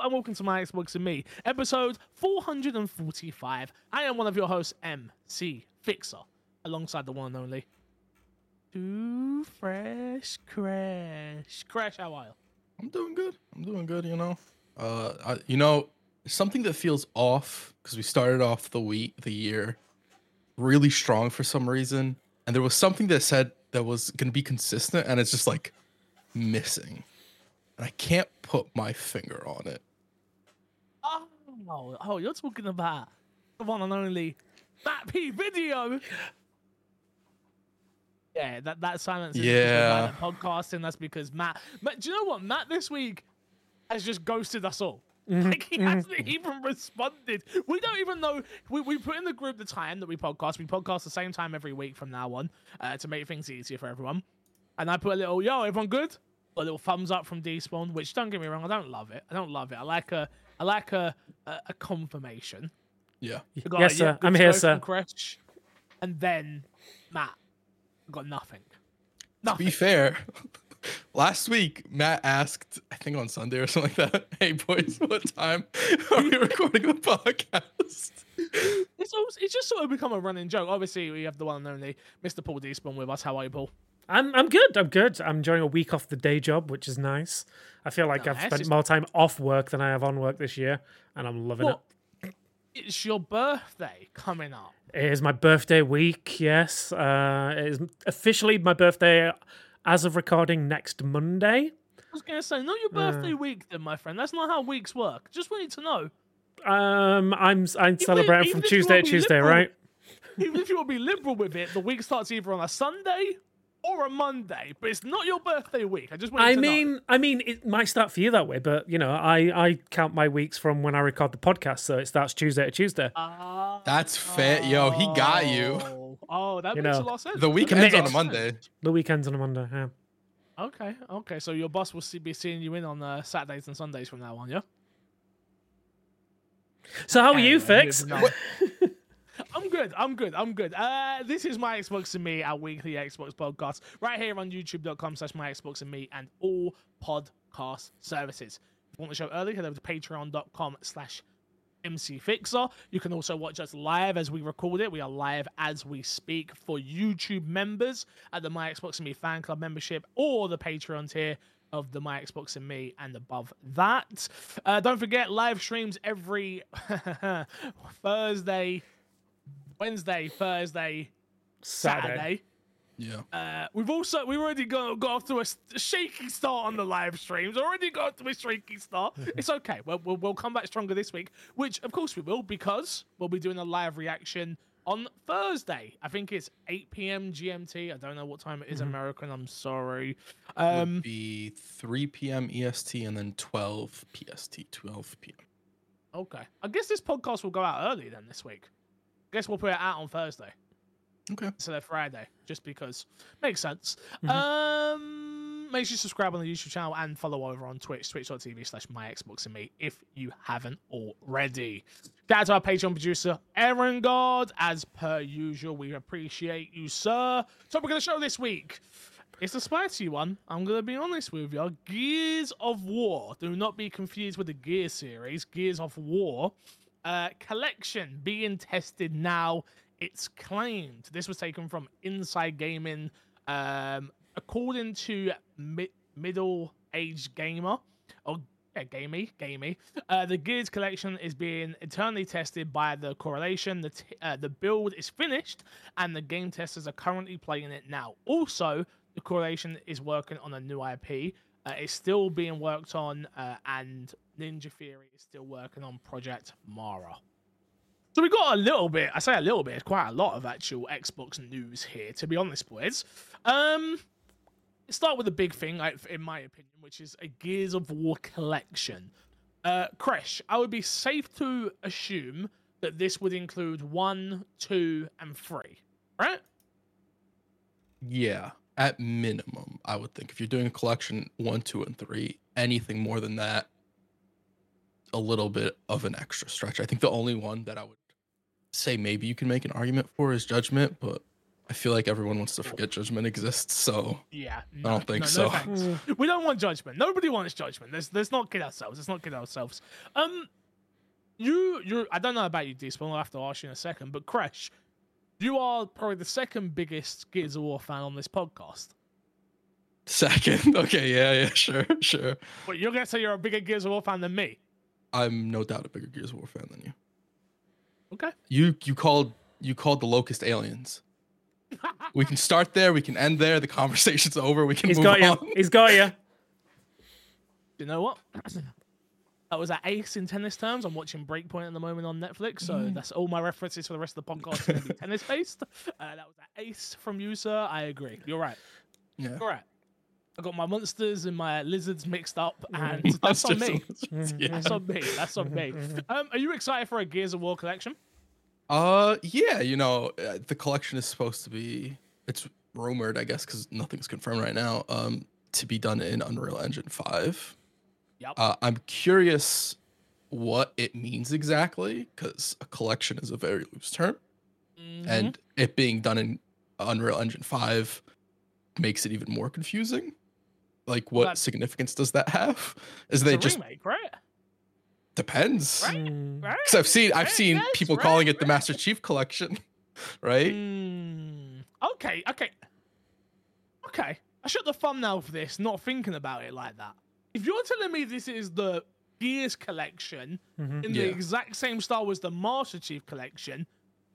and welcome to my Xbox and Me, episode 445. I am one of your hosts, MC Fixer, alongside the one and only Too Fresh Crash. Crash, how are you? I'm doing good. I'm doing good. You know, uh, I, you know, something that feels off because we started off the week, the year, really strong for some reason, and there was something that said that was gonna be consistent, and it's just like missing, and I can't put my finger on it. Oh, oh, you're talking about the one and only Matt P video. Yeah, that that silence is Yeah. podcasting. That's because Matt, Matt. Do you know what? Matt this week has just ghosted us all. Like he hasn't even responded. We don't even know. We, we put in the group the time that we podcast. We podcast the same time every week from now on uh, to make things easier for everyone. And I put a little, yo, everyone good? A little thumbs up from Despawn, which don't get me wrong, I don't love it. I don't love it. I like a, I like a, a, a confirmation. Yeah, got Yes, a, sir. I'm here, sir. from Crash. And then Matt got nothing. to be fair. Last week, Matt asked, I think on Sunday or something like that, "Hey boys, what time are we recording the podcast?" It's, always, it's just sort of become a running joke. Obviously, we have the one and only Mr. Paul Despawn with us. How are you, Paul? I'm I'm good. I'm good. I'm enjoying a week off the day job, which is nice. I feel like I've spent It's- more time off work than I have on work this year, and I'm loving Well, it's your birthday coming up. it. It is my birthday week. Yes, uh, it is officially my birthday as of recording next Monday. I was going to say, not your birthday week, then, my friend. That's not how weeks work. Just wanted to know. Um, I'm I'm celebrating even from if you Tuesday wanna Tuesday, liberal- right? Even if you want to be liberal with it, the week starts either on a Sunday or a Monday, but it's not your birthday week. I just want you I to mean, know. I mean, it might start for you that way, but you know, I I count my weeks from when I record the podcast, so it starts Tuesday to Tuesday. Ah, That's fair. Yo, he got you. oh. Oh, that You makes a lot of sense. The week That ends on a Monday. The weekends on a Monday. Yeah. Okay, okay. So your boss will see, be seeing you in on uh, Saturdays and Sundays from now on, yeah? So how are you, Anyway, Fix? Good. I'm good. I'm good. Uh, this is my Xbox and me, our weekly Xbox podcast, right here on YouTube.com slash my Xbox and me and all podcast services. If you want the show early, head over to patreon.com slash MC Fixer. You can also watch us live as we record it. We are live as we speak for YouTube members at the My Xbox and Me fan club membership or the Patreon tier of the My Xbox and Me and above that. Uh, don't forget live streams every Thursday, Wednesday, Thursday, Saturday. Saturday. Yeah. Uh, we've also we've already got, got off to a shaky start on the live streams. Already got off to a shaky start. it's okay. We'll, we'll we'll come back stronger this week, which of course we will because we'll be doing a live reaction on Thursday. I think it's 8 p.m. GMT. I don't know what time it is American. I'm sorry. Um, Would be 3 p.m. EST and then 12 PST, 12 p.m. okay. I guess this podcast will go out early then this week. I guess we'll put it out on Thursday. Okay. instead of Friday, just because makes sense. Mhm. Um, make sure you subscribe on the YouTube channel and follow over on Twitch, twitch.tv slash my Xbox and me if you haven't already. Shout out to our Patreon producer, Aaron God. As per usual, we appreciate you, sir. So we're going to show this week. It's a spicy one. I'm gonna be honest with you. Gears of War. Do not be confused with the Gear series. Gears of War uh, collection being tested now. It's claimed this was taken from Inside Gaming, um, according to mi- Middle Age Gamer or yeah, gamey, gamey. Uh, the Gears collection is being internally tested by the Coalition. The t- uh, the build is finished, and the game testers are currently playing it now. Also, the Coalition is working on a new IP. Uh, it's still being worked on, uh, and Ninja Theory is still working on Project Mara. So we got a little bit. I say a little bit. It's quite a lot of actual Xbox news here, to be honest, boys. Um, start with the big thing, in my opinion, which is a Gears of War collection. Uh, Crash, I would be safe to assume that this would include one, two, and three, right? Yeah. At minimum, I would think if you're doing a collection one, two, and three, anything more than that, a little bit of an extra stretch. I think the only one that I would say maybe you can make an argument for is Judgment, but I feel like everyone wants to forget Judgment exists, so Yeah, I don't think no, so. No thanks. we don't want judgment. Nobody wants judgment. Let's let's not kid ourselves. Let's not kid ourselves. Um, you you I don't know about you, Despawn. I'll have to ask you in a second. But Crash, you are probably the second biggest Gears of War fan on this podcast. second. Okay, yeah, yeah, sure, sure. But you're gonna say you're a bigger Gears of War fan than me. I'm no doubt a bigger Gears of War fan than you. Okay. You you called you called the Locust aliens. We can start there. We can end there. The conversation's over. We can He's move got you. He's got you. You know what? That was at ace in tennis terms. I'm watching Breakpoint at the moment on Netflix, so that's all my references for the rest of the podcast are going to tennis based. Uh, that was at ace from you, sir. I agree. You're right. Yeah. You're right. I got my monsters and my lizards mixed up, and that's on me. yeah. That's on me. That's on me. Um, are you excited for a Gears of War collection? Uh, yeah. You know, uh, the collection is supposed to be. It's rumored, I guess, because nothing's confirmed right now. Um, to be done in Unreal Engine Five. Yep. Uh, I'm curious what it means exactly, because a collection is a very loose term. Mm-hmm. and it being done in Unreal Engine 5 makes it even more confusing. Like, what That- significance does that have? Is it's they a just remake, right? depends. Right? Mm. Right? Because I've seen I've seen yes, people right, calling it the. Master Chief Collection, right? Mm, okay, okay, okay. I shot the thumbnail for this, not thinking about it like that. If you're telling me this is the Gears collection Mhm. in Yeah. the exact same style as the Master Chief collection,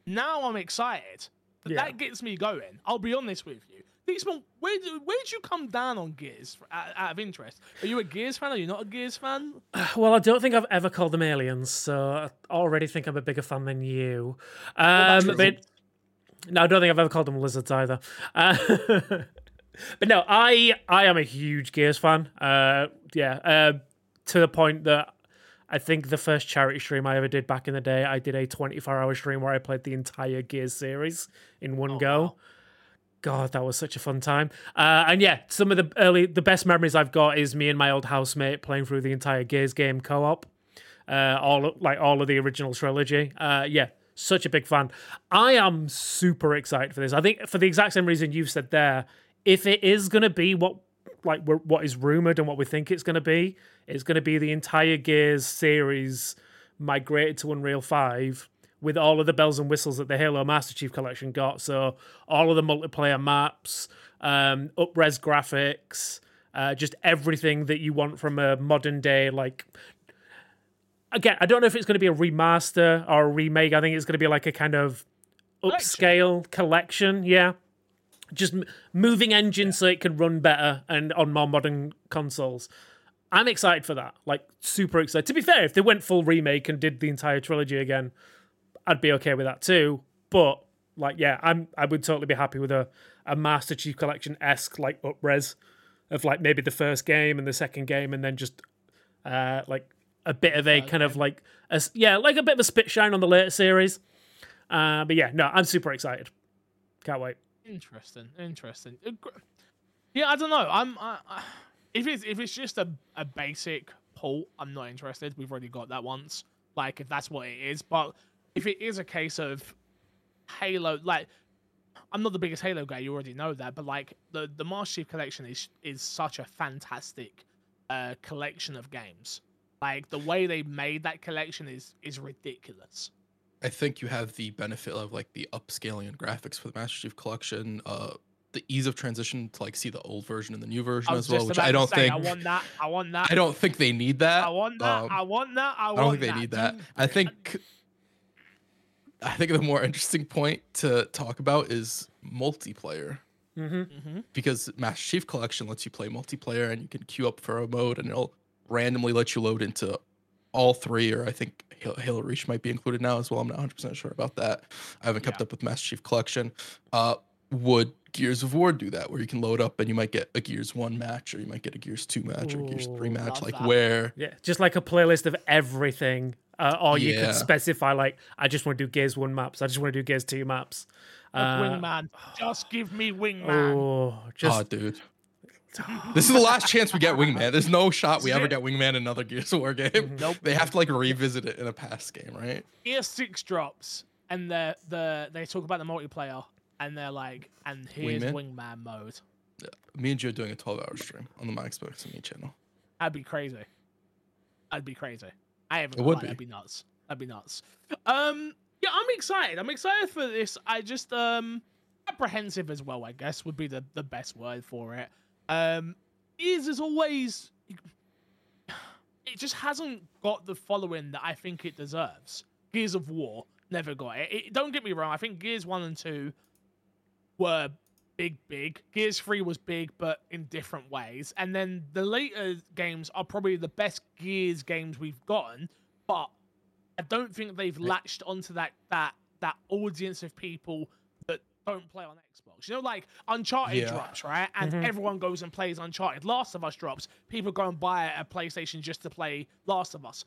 now I'm excited. Yeah. That gets me going. I'll be honest with you. Diesel, where do, where did you come down on Gears out, out of interest? Are you a Gears fan? Are you not a Gears fan? Well, I don't think I've ever called them aliens, so I already think I'm a bigger fan than you. Um, but no, I don't think I've ever called them lizards either. Uh, but no, I I am a huge Gears fan. Uh, yeah, uh, to the point that I think the first charity stream I ever did back in the day, I did a 24 hour stream where I played the entire Gears series in one Oh, go. wow. God, that was such a fun time. Uh, and yeah, some of the early, the best memories I've got is me and my old housemate playing through the entire Gears game co-op, uh, all like all of the original trilogy. Uh, yeah, such a big fan. I am super excited for this. I think for the exact same reason you've said there. If it is going to be what like what is rumored and what we think it's going to be, it's going to be the entire Gears series migrated to Unreal Five with all of the bells and whistles that the Halo Master Chief Collection got. So all of the multiplayer maps, um, up-res graphics, uh, just everything that you want from a modern day like. Again, I don't know if it's going to be a remaster or a remake. I think it's going to be like a kind of upscale collection. Yeah, just m- moving engines so it can run better and on more modern consoles. I'm excited for that. Like super excited. To be fair, if they went full remake and did the entire trilogy again, I'd be okay with that too. But like, yeah, I'm I would totally be happy with a a Master Chief Collection esque like upres of like maybe the first game and the second game, and then just uh like a bit of a kind of like a yeah like a bit of a spit shine on the later series. Uh, but yeah, no, I'm super excited. Can't wait. Interesting, interesting. Uh, Yeah, I don't know. I'm I, I, if it's if it's just a, a basic pull, I'm not interested. We've already got that once. Like if that's what it is, but if it is a case of Halo, like I'm not the biggest Halo guy. You already know that, but like the the Master Chief Collection is is such a fantastic uh, collection of games. Like the way they made that collection is is ridiculous. I think you have the benefit of like the upscaling and graphics for the Master Chief Collection, uh, the ease of transition to like see the old version and the new version as well, which I don't say, think I want that. I want that. I don't think they need that. I want that. Um, I want that. I, I want don't think they that. need that. I think I think the more interesting point to talk about is multiplayer Mm-hmm. mhm. because Master Chief Collection lets you play multiplayer and you can queue up for a mode and it'll randomly let you load into all three or I think Halo, Halo Reach might be included now as well. I'm not 100% sure about that. I haven't kept Yeah. up with Master Chief Collection. Uh, would Gears of War do that where you can load up and you might get a Gears 1 match or you might get a Gears 2 match or a Gears 3 match like that. where Yeah, just like a playlist of everything. Uh, or you Yeah. could specify like, I just want to do Gears One maps. I just want to do Gears Two maps. Uh, Wingman. Just give me Wingman. Oh, just oh dude. This is the last chance we get Wingman. There's no shot we ever it. get Wingman in another Gears of War game. Nope. They have to like revisit it in a past game, right? Gear six drops, and the the they talk about the multiplayer. and they're like, and here's Wingman? wingman mode. Me and Joe are doing a 12 hour stream on the My Xbox and Me channel. That'd be crazy. That'd be crazy. I haven't. It would That'd be. be nuts. That'd be nuts. Um, yeah, I'm excited. I'm excited for this. I just um apprehensive as well. I guess would be the the best word for it. Um, is as always. It just hasn't got the following that I think it deserves. Gears of War never got it. it don't get me wrong. I think Gears One and Two were big, big. Gears 3 was big, but in different ways. And then the later games are probably the best Gears games we've gotten, but I don't think they've latched onto that that that audience of people that don't play on Xbox. You know, like Uncharted Yeah. drops, right? And Mhm. everyone goes and plays Uncharted. Last of Us drops. People go and buy a PlayStation just to play Last of Us.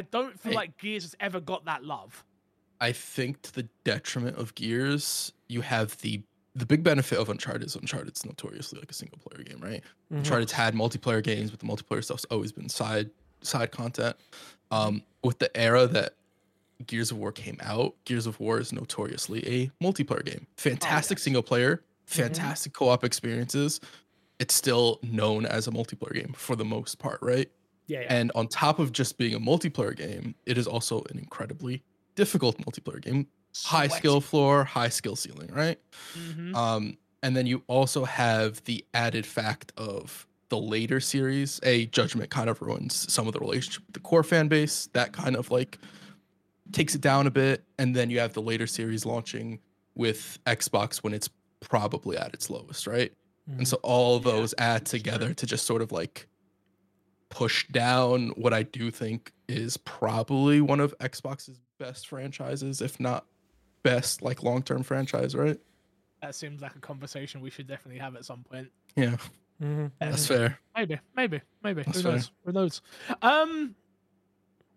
I don't feel Hey. like Gears has ever got that love. I think to the detriment of Gears, you have the the big benefit of Uncharted is Uncharted's notoriously like a single player game, right? Mhm. Uncharted's had multiplayer games, but the multiplayer stuff's always been side side content. Um, with the era that Gears of War came out, Gears of War is notoriously a multiplayer game. Fantastic yes. single player, fantastic co-op experiences. It's still known as a multiplayer game for the most part, right? Yeah, yeah. And on top of just being a multiplayer game, it is also an incredibly difficult multiplayer game. High skill floor, high skill ceiling, right? hmm Um, and then you also have the added fact of the later series. A Judgment kind of ruins some of the relationship with the core fan base. That kind of like takes it down a bit. And then you have the later series launching with Xbox when it's probably at its lowest, right? Mhm. And so all Yeah, those add that's true. together to just sort of like push down what I do think is probably one of Xbox's best franchises, if not best like long-term franchise, right? That seems like a conversation we should definitely have at some point. Yeah, Mhm. that's fair. Maybe, maybe, maybe. That's Who fair. knows? Who knows? Um,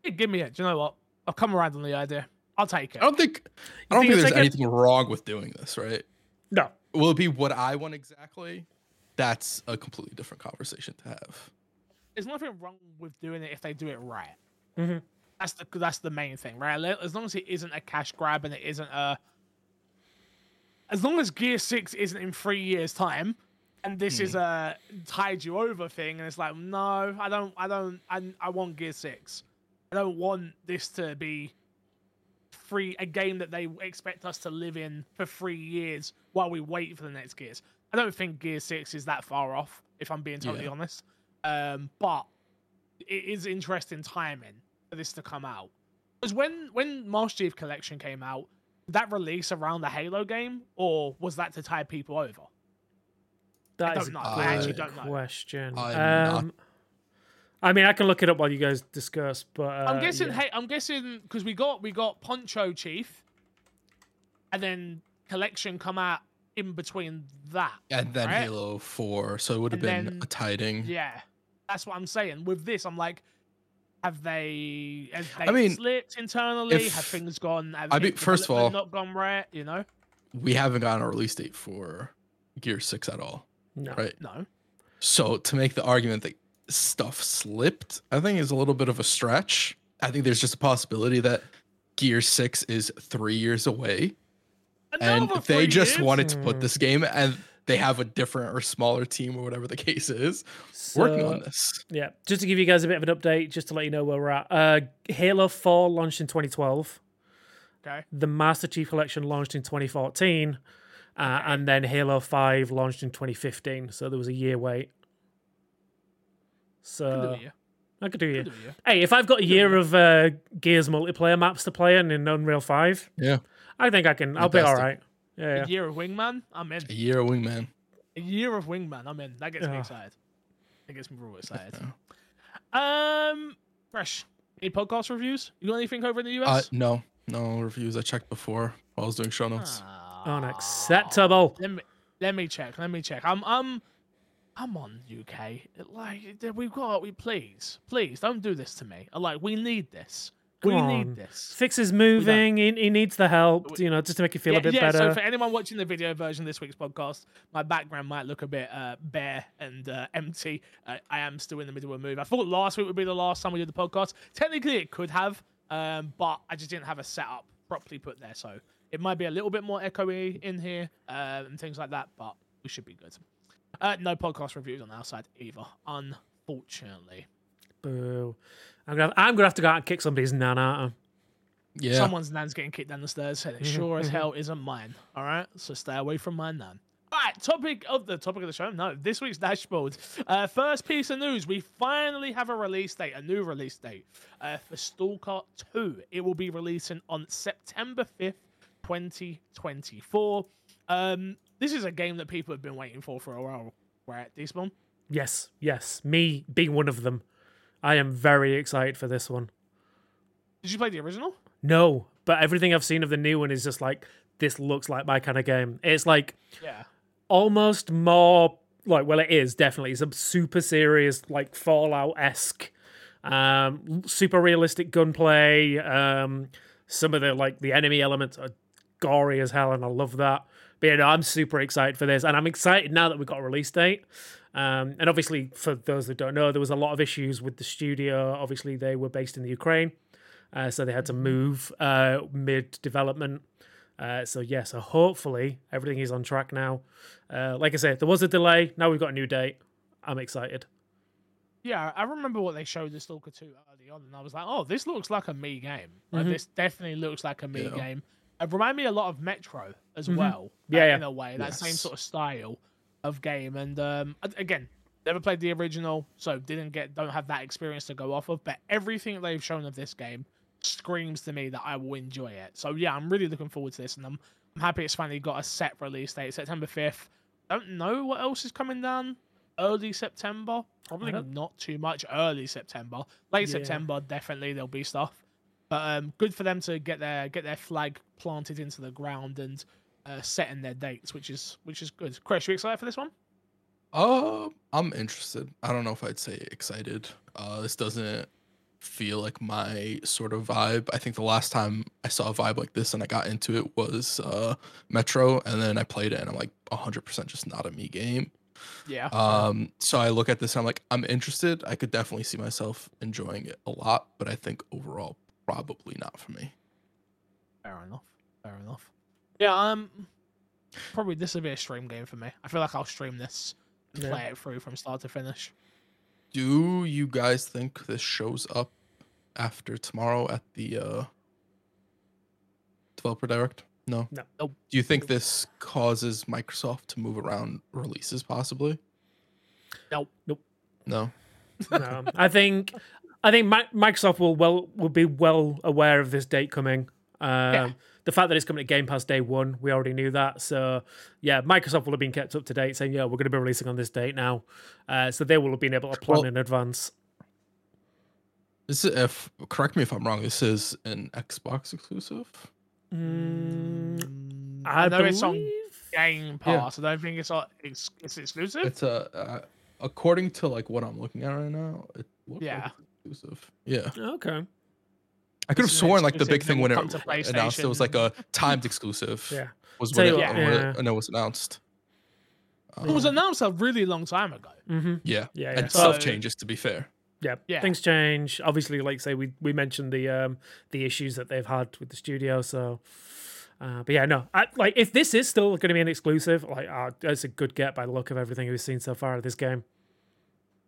yeah, give me it. Do you know what? I've come around on the idea. I'll take it. I don't think I don't think think there's like a- anything wrong with doing this, right? No. Will it be what I want exactly? That's a completely different conversation to have. There's nothing wrong with doing it if they do it right. Mhm. That's the that's the main thing, right? As long as it isn't a cash grab and it isn't a, as long as Gear Six isn't in three years' time, and this is a tide you over thing, and it's like, no, I don't, I don't, I, I want Gear Six. I don't want this to be free a game that they expect us to live in for three years while we wait for the next Gears. I don't think Gear Six is that far off, if I'm being totally Yeah. honest. Um, but it is interesting timing for this to come out. Because when when Master Chief Collection came out, did that release around the Halo game, or was that to tide people over? That don't is a know. I actually good don't know. question. I'm not- Um, I mean, I can look it up while you guys discuss, but uh, I'm guessing. yeah. Hey, I'm guessing because we got we got Poncho Chief, and then Collection come out in between that. And then Right. Halo 4, so it would have And been then- a tiding. Yeah, that's what I'm saying. With this, I'm like, have they? Have they I mean, slipped internally? if- have things gone? Have I mean, first of all- not gone right. You know, We haven't gotten a release date for Gear 6 at all, no. right? no. So to make the argument that stuff slipped, I think is a little bit of a stretch. I think there's just a possibility that Gear 6 is three years away. and they just years? wanted to put Hmm. this game and they have a different or smaller team or whatever the case is working on this. Yeah, just to give you guys a bit of an update, just to let you know where we're at. Uh, Halo 4 launched in 2012. Okay. The Master Chief Collection launched in 2014. Uh, and then Halo 5 launched in 2015. So there was a year wait. So yeah. I could do you. Could do it, yeah. Hey, if I've got a year of uh, Gears multiplayer maps to play in in Unreal 5, Yeah. I think I can. I'll be all Fantastic. right. Yeah, yeah. A year of Wingman, I'm in. A year of Wingman. A year of Wingman, I'm in. That gets me excited. That gets me real excited. Um, fresh. Any podcast reviews? You got anything over in the Uh, US? no, no reviews. I checked before while I was doing show notes. Ah, Unacceptable. Let me let me check. Let me check. I'm I'm I'm on UK. Like we've got we please please don't do this to me. Like we need this. Come we on. need this. Fix is moving. He, he needs the help, you know, just to make you feel yeah, a bit yeah, better. So for anyone watching the video version of this week's podcast, my background might look a bit uh, bare and uh, empty. Uh, I am still in the middle of a move. I thought last week would be the last time we did the podcast. Technically, it could have, um, but I just didn't have a setup properly put there. So It might be a little bit more echoey in here uh, and things like that, but we should be good. Uh, no podcast reviews on our side either, unfortunately. Boo. I'm gonna, I'm gonna have to go out and kick somebody's nan out. Yeah. Someone's nan's getting kicked down the stairs, and it Mhm, sure as mhm. hell isn't mine. All right, so stay away from my nan. All right, topic of the topic of the show. No, this week's dashboard. Uh, first piece of news: we finally have a release date, a new release date uh, for Stalker Two. It will be releasing on September fifth, twenty twenty four. Um, this is a game that people have been waiting for for a while. Right, Despawn? Yes, yes. Me being one of them. I am very excited for this one. Did you play the original? No, but everything I've seen of the new one is just like this looks like my kind of game. It's like Yeah. almost more like well it is definitely it's a super serious like fallout esque um super realistic gunplay um some of the like the enemy elements are gory as hell and i love that but yeah no, i'm super excited for this and i'm excited now that we've got a release date um and obviously for those that don't know there was a lot of issues with the studio obviously they were based in the ukraine uh, so they had to move uh mid development uh, so yeah, so hopefully everything is on track now. Uh, like I said, there was a delay. Now we've got a new date. I'm excited. Yeah, I remember what they showed the Stalker 2 early on, and I was like, oh, this looks like a me game. Like, Mhm. This definitely looks like a me Yeah. game. It reminded me a lot of Metro as Mhm. well. Yeah, uh, yeah. In a way, that same sort of style of game. And um, again, never played the original, so didn't get, don't have that experience to go off of. But everything they've shown of this game screams to me that I will enjoy it. So yeah, I'm really looking forward to this, and I'm, I'm happy it's finally got a set release date, September 5th. Don't know what else is coming down early September. Probably not too much early September. Late Yeah. September, definitely there'll be stuff. But um, good for them to get their get their flag planted into the ground and uh, setting their dates, which is which is good. Chris, you excited for this one? Uh, I'm interested. I don't know if I'd say excited. Uh, this doesn't feel like my sort of vibe. I think the last time I saw a vibe like this and I got into it was uh Metro, and then I played it and I'm like 100% just not a me game. Yeah. Um, so I look at this and I'm like, I'm interested. I could definitely see myself enjoying it a lot, but I think overall, probably not for me. Fair enough. Fair enough. Yeah. Um. Probably this will be a stream game for me. I feel like I'll stream this and Yeah. play it through from start to finish. Do you guys think this shows up after tomorrow at the uh developer direct? No. No. Nope. Do you think this causes Microsoft to move around releases possibly? Nope. Nope. No. No, I think I think Microsoft will well will be well aware of this date coming. Um, The fact that it's coming to Game Pass day one, we already knew that. So yeah, Microsoft will have been kept up to date, saying yeah, we're going to be releasing on this date now. Uh, so they will have been able to plan Well- in advance. This is if correct me if I'm wrong, this is an Xbox exclusive. Mm, I, I know it's on believe. Game Yeah. Pass. I don't think it's on. It's, it's exclusive. It's a uh, according to like what I'm looking at right now, it looks Yeah. like it's exclusive. Yeah. Okay. I could have This is an sworn like the big thing when it come announced it was like a timed exclusive. Yeah. Was when you it, what, when it- yeah. when it was announced. it was Um, announced a really long time ago. Mm-hmm. yeah. Yeah. And yeah. So- stuff changes to be fair. Yeah, Yeah. things change. Obviously, like say we we mentioned the um the issues that they've had with the studio. So, uh, but yeah, no, I, like if this is still going to be an exclusive, like uh, it's a good get by the look of everything we've seen so far of this game.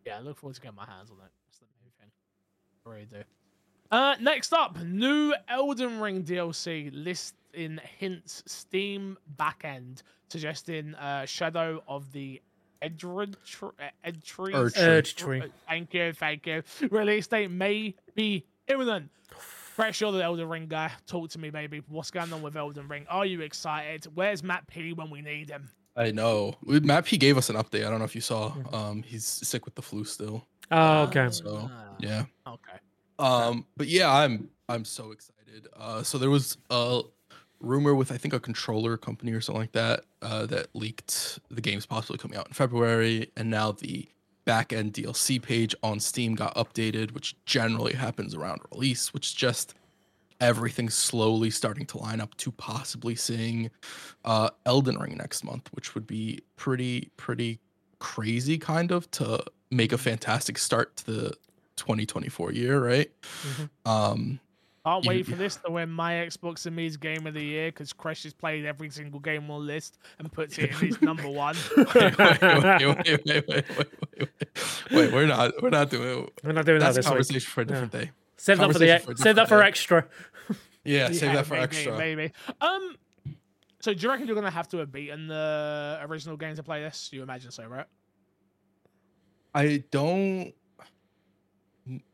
Yeah, I look forward to getting my hands on it. That's the main thing. I really do. Uh, next up, new Elden Ring DLC list in hints Steam backend suggesting uh, Shadow of the Edred Edtree. Erd Erd tree. Thank you, thank you. Release date may be imminent. Pretty sure the Elden Ring guy. Talk to me, baby. What's going on with Elden Ring? Are you excited? Where's Matt P when we need him? I know. Matt P gave us an update. I don't know if you saw. Um, he's sick with the flu still. Oh, okay. So Ah, yeah. Okay. Um, but yeah, I'm I'm so excited. Uh, so there was a rumor with I think a controller company or something like that uh, that leaked the game's possibly coming out in February, and now the back end DLC page on Steam got updated, which generally happens around release, which just everything slowly starting to line up to possibly seeing uh, Elden Ring next month, which would be pretty pretty crazy, kind of to make a fantastic start to the 2024 year, right? Mm-hmm. Um, Can't wait for this to win my Xbox and me's game of the year because Crash has played every single game on list and puts it in his number one. wait, wait, wait, wait, wait, we're not, we're not doing, we're not doing that's that. this conversation week. for a different yeah. day. Save that for the, save that for extra. Yeah, yeah, save that for maybe, extra. Maybe. Um. So do you reckon you're gonna have to have beaten the original game to play this? You imagine so, right? I don't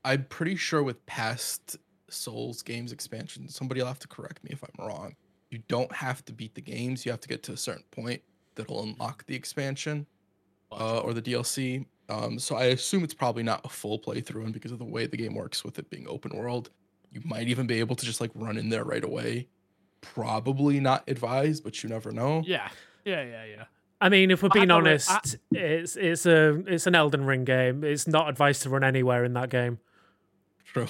I'm pretty sure with past Souls games expansion, somebody will have to correct me if I'm wrong. You don't have to beat the games. You have to get to a certain point that'll unlock the expansion uh, or the DLC. Um, so I assume it's probably not a full playthrough, and because of the way the game works with it being open world, you might even be able to just like run in there right away. Probably not advised, but you never know. Yeah. Yeah. Yeah. Yeah. I mean, if we're being honest, I- it's it's a it's an Elden Ring game. It's not advised to run anywhere in that game. True.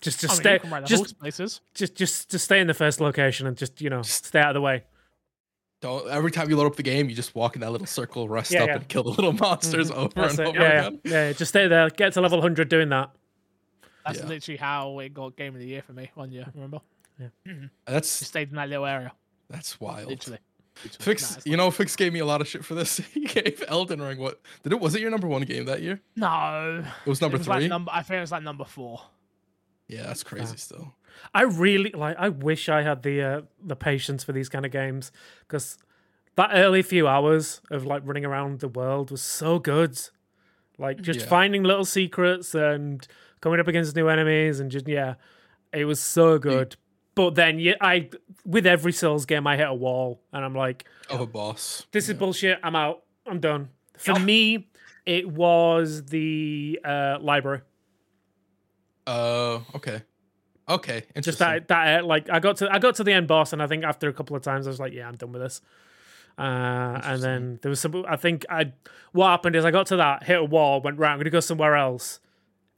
Just I just mean, stay you can ride the just places. just just just stay in the first location and just you know Just- stay out of the way. Don't every time you load up the game, you just walk in that little circle, rest Yeah, up, yeah. and kill the little mm-hmm. monsters mm-hmm. over That's and it. over Yeah, yeah, again. yeah. Just stay there. Get to level hundred doing that. That's Yeah. literally how it got game of the year for me one year. Remember? Just mm-hmm. That's just stayed in that little area. that's wild. Literally. Literally. Fix, Nah, you know, Fix gave me a lot of shit for this. he gave Elden Ring what? Did it? Was it your number one game that year? No. It was number it was three. Like number, I think it was like number four. yeah, that's crazy. Still, I really like. I wish I had the uh, the patience for these kind of games because that early few hours of like running around the world was so good. Like just Yeah. finding little secrets and coming up against new enemies and just yeah, it was so good. But then yeah, I with every Souls game I hit a wall and I'm like, of a boss. this is bullshit. I'm out. I'm done. For Yep. me, it was the uh, library. Uh, okay, okay. just that that uh, like I got to I got to the end boss and I think after a couple of times I was like yeah I'm done with this uh, and then there was some I think I what happened is I got to that hit a wall went right I'm gonna go somewhere else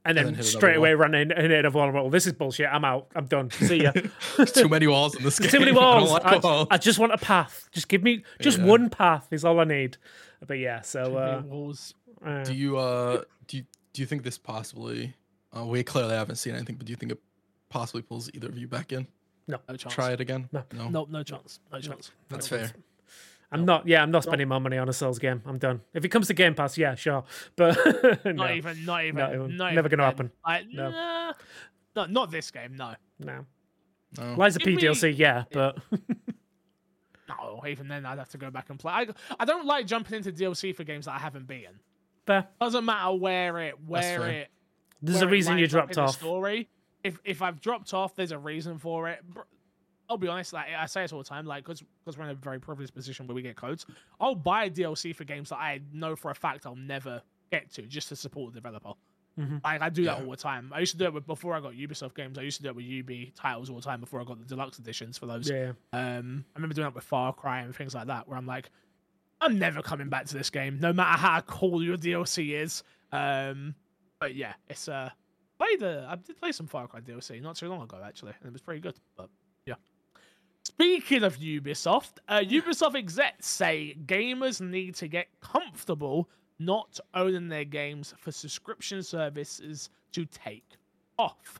and then, then straight away wall. ran in and hit a wall well this is bullshit I'm out I'm done see ya too many walls in this game. too many I don't walls I. I just want a path just give me just Yeah. one path is all I need but yeah so Too uh, many walls. uh, do you uh do you, do you think this possibly? Uh, we clearly haven't seen anything, but do you think it possibly pulls either of you back in? No chance. Try it again. No. no. No, no chance. No chance. That's No fair. chance. I'm not yeah I'm not spending more money on a Souls game I'm done if it comes to Game Pass yeah sure but Not no, even. Not even. Not even. Not Never gonna happen. Like, No. nah. no, not this game. No. no. No. Liza Give P me- DLC, yeah, but No, even then I'd have to go back and play. I, I don't like jumping into DLC for games that I haven't beaten. fair. Doesn't matter where it where it. There's where a it reason you dropped off. Story. If if I've dropped off, there's a reason for it. I'll be honest. Like I say it all the time. Like because because we're in a very privileged position where we get codes. I'll buy a DLC for games that I know for a fact I'll never get to just to support the developer. Mhm. Like I do that Yeah. all the time. I used to do it with before I got Ubisoft games. I used to do it with Ubi titles all the time before I got the deluxe editions for those. Yeah, Um, I remember doing that with Far Cry and things like that, where I'm like, I'm never coming back to this game, no matter how cool your DLC is. Um, but yeah, it's uh, played the I did play some Far Cry DLC not too long ago actually, and it was pretty good. But. Speaking of Ubisoft, uh, Ubisoft execs say gamers need to get comfortable not owning their games for subscription services to take off.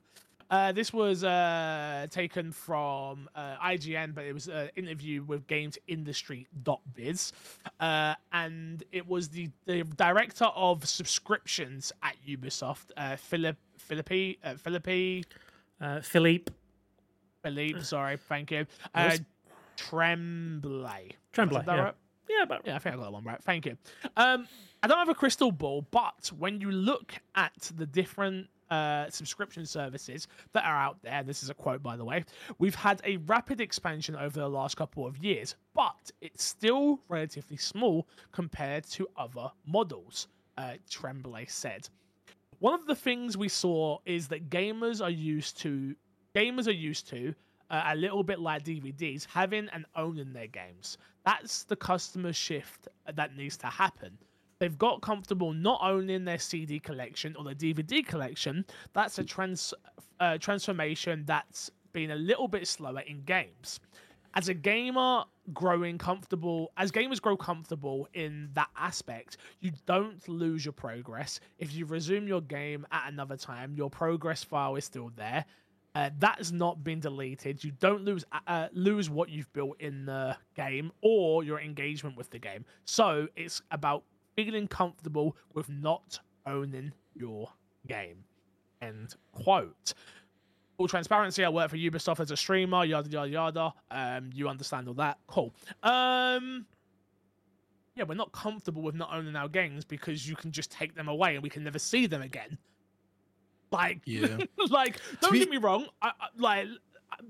Uh, this was uh, taken from uh, IGN, but it was an interview with GamesIndustry.biz. Uh, and it was the, the director of subscriptions at Ubisoft, uh, Philip, Philippi, uh, Philippi, uh, Philippe Philippe, sorry, thank you. Uh, Tremblay. Tremblay, that yeah. right? Yeah, but Yeah, I think I got that one right. Thank you. Um, I don't have a crystal ball, but when you look at the different uh, subscription services that are out there, this is a quote by the way, we've had a rapid expansion over the last couple of years, but it's still relatively small compared to other models, uh, Tremblay said. One of the things we saw is that gamers are used to gamers are used to uh, a little bit like DVDs having and owning their games. That's the customer shift that needs to happen. They've got comfortable not owning their CD collection or their DVD collection. That's a trans uh, transformation that's been a little bit slower in games. As a gamer growing comfortable, as gamers grow comfortable in that aspect, you don't lose your progress. If you resume your game at another time, your progress file is still there Uh, that has not been deleted. You don't lose uh, lose what you've built in the game or your engagement with the game. So it's about feeling comfortable with not owning your game. End quote. Full transparency, I work for Ubisoft as a streamer, yada yada yada. Um, you understand all that. Cool. Um, yeah, we're not comfortable with not owning our games because you can just take them away and we can never see them again. Like, Yeah. like, don't me- get me wrong. I, I, like,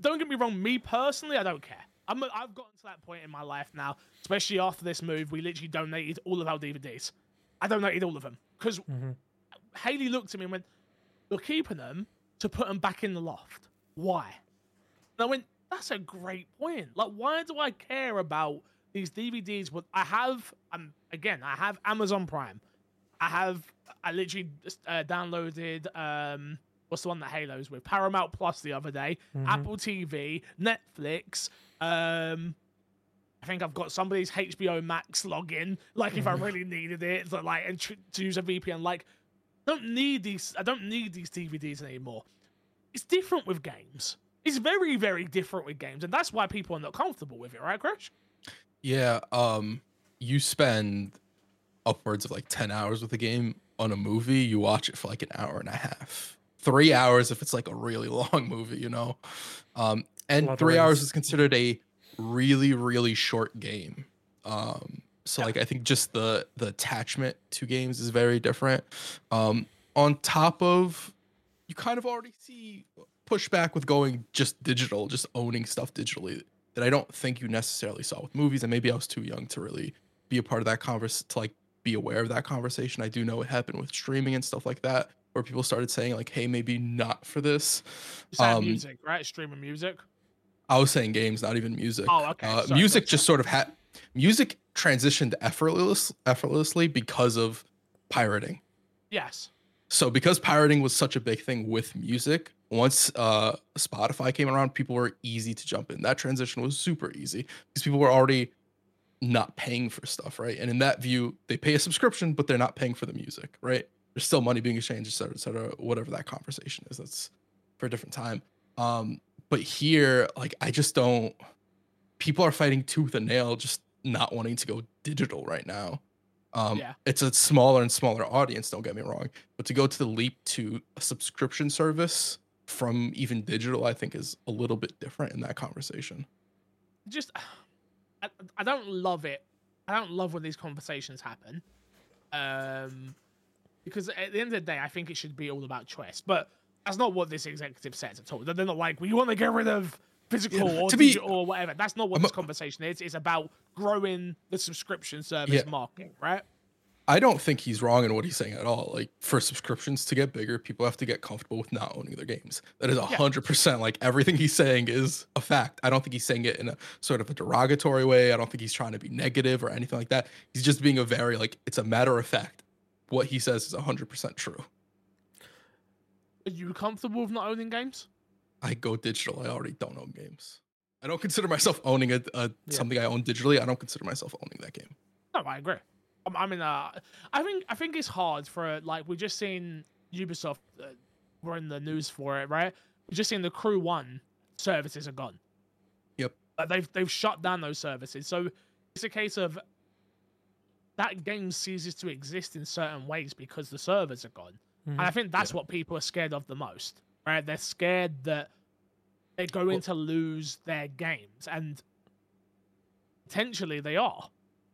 don't get me wrong. Me personally, I don't care. I'm, I've gotten to that point in my life now, especially after this move. We literally donated all of our DVDs. I donated all of them because Haley looked at me and went, "You're keeping them to put them back in the loft. Why?" And I went, "That's a great point. Like, why do I care about these DVDs? What I have, um, again, I have Amazon Prime. I have, I literally just, uh, downloaded, um, what's the one that Halo's with? Paramount Plus the other day, Apple TV, Netflix, um." I think I've got somebody's HBO Max login, like if I really needed it, so like and tr- to use a VPN. Like, I don't need these. I don't need these DVDs anymore. It's different with games. It's very, very different with games, and that's why people are not comfortable with it, right, Crash? Yeah, um, you spend upwards of like 10 hours with a game on a movie, you watch it for like an hour and a half. Three hours if it's like a really long movie, you know? Um, and three hours is considered a really, really short game. Um, so Yeah. like I think just the the attachment to games is very different. Um, on top of you kind of already see pushback with going just digital, just owning stuff digitally that I don't think you necessarily saw with movies. And maybe I was too young to really be a part of that converse to like be aware of that conversation. I do know it happened with streaming and stuff like that, where people started saying like, "Hey, maybe not for this." Um, music, right? Streaming music. I was saying games, not even music. Oh, okay. Uh, Sorry, music gotcha. just sort of had music transitioned effortless effortlessly because of pirating. Yes. So because pirating was such a big thing with music, once uh Spotify came around, people were easy to jump in. That transition was super easy because people were already not paying for stuff, right? And in that view, they pay a subscription, but they're not paying for the music, right? There's still money being exchanged, et cetera, et cetera, whatever that conversation is. That's for a different time. Um, but here, like I just don't people are fighting tooth and nail, just not wanting to go digital right now. Um, Yeah. it's a smaller and smaller audience. Don't get me wrong, but to go to the leap to a subscription service from even digital, I think is a little bit different in that conversation. just I, I don't love it. I don't love when these conversations happen. Um because at the end of the day, I think it should be all about choice. But that's not what this executive says at all. They're not like we want to get rid of physical Yeah, or to be- or whatever. That's not what I'm this conversation is. It's about growing the subscription service Yeah. market, right? I don't think he's wrong in what he's saying at all. Like for subscriptions to get bigger, people have to get comfortable with not owning their games. That is a hundred percent like everything he's saying is a fact. I don't think he's saying it in a sort of a derogatory way. I don't think he's trying to be negative or anything like that. He's just being a very like it's a matter of fact. What he says is a hundred percent true. Are you comfortable with not owning games? I go digital. I already don't own games. I don't consider myself owning a, a Yeah. something I own digitally. I don't consider myself owning that game. No, I agree. Um, I mean, uh, I think I think it's hard for like we just seen Ubisoft. Uh, we're in the news for it, right? We just seen the Crew One services are gone. Yep. Uh, they've they've shut down those services, so it's a case of that game ceases to exist in certain ways because the servers are gone. And I think that's what people are scared of the most, right? They're scared that they're going Well- to lose their games, and potentially they are.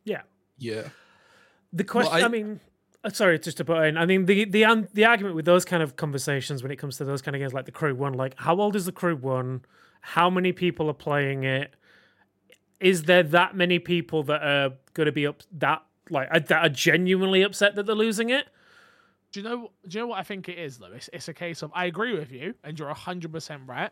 Yeah. Yeah. The question, I, I- mean, uh, sorry, just to put in, I mean, the the an- the argument with those kind of conversations when it comes to those kind of games like the Crew One, like how old is the Crew One? How many people are playing it? Is there that many people that are going to be up that like that are genuinely upset that they're losing it? Do you know? Do you know what I think it is, though? It's, it's a case of I agree with you, and you're hundred percent right.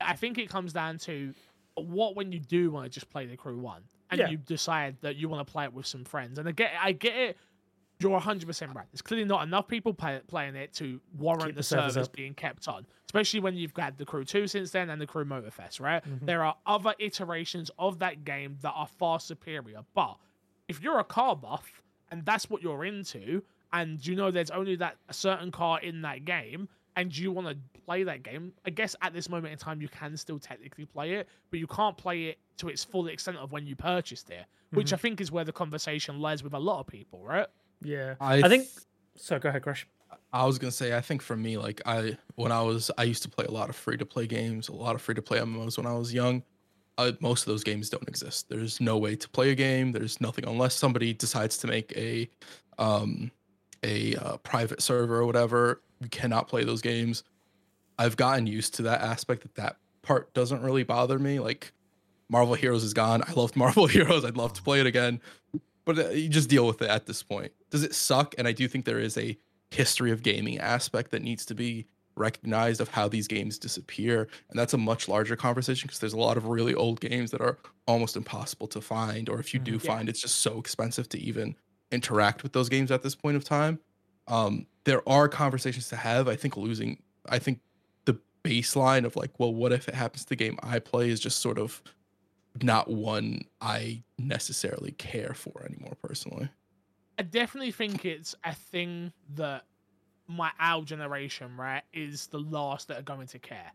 I think it comes down to what when you do want to just play the crew one, and Yeah. you decide that you want to play it with some friends. And I get, I get it. You're hundred percent right. There's clearly not enough people play, playing it to warrant Keep the, servers up. being kept on. Especially when you've got the crew two since then and the crew motorfest, right? Mm-hmm. There are other iterations of that game that are far superior. But if you're a car buff and that's what you're into, and you know there's only that a certain car in that game, and you want to play that game, I guess at this moment in time you can still technically play it, but you can't play it to its full extent of when you purchased it, which I think is where the conversation lies with a lot of people, right? Yeah, I I, think. th- So go ahead, Crash. I was gonna say, I think for me, like I when I was, I used to play a lot of free to play games, a lot of free to play MMOs when I was young. Uh, most of those games don't exist. There's no way to play a game. There's nothing unless somebody decides to make a, um, a uh, private server or whatever. You cannot play those games. I've gotten used to that aspect. That that part doesn't really bother me. Like Marvel Heroes is gone. I loved Marvel Heroes. I'd love to play it again, but uh, you just deal with it at this point. Does it suck? And I do think there is a history of gaming aspect that needs to be recognized of how these games disappear and that's a much larger conversation because there's a lot of really old games that are almost impossible to find or if you do Mhm. Yeah. find it's just so expensive to even interact with those games at this point of time um there are conversations to have. I think losing i think the baseline of like well what if it happens to the game i play is just sort of not one i necessarily care for anymore personally. I definitely think it's a thing that my our generation, right, is the last that are going to care.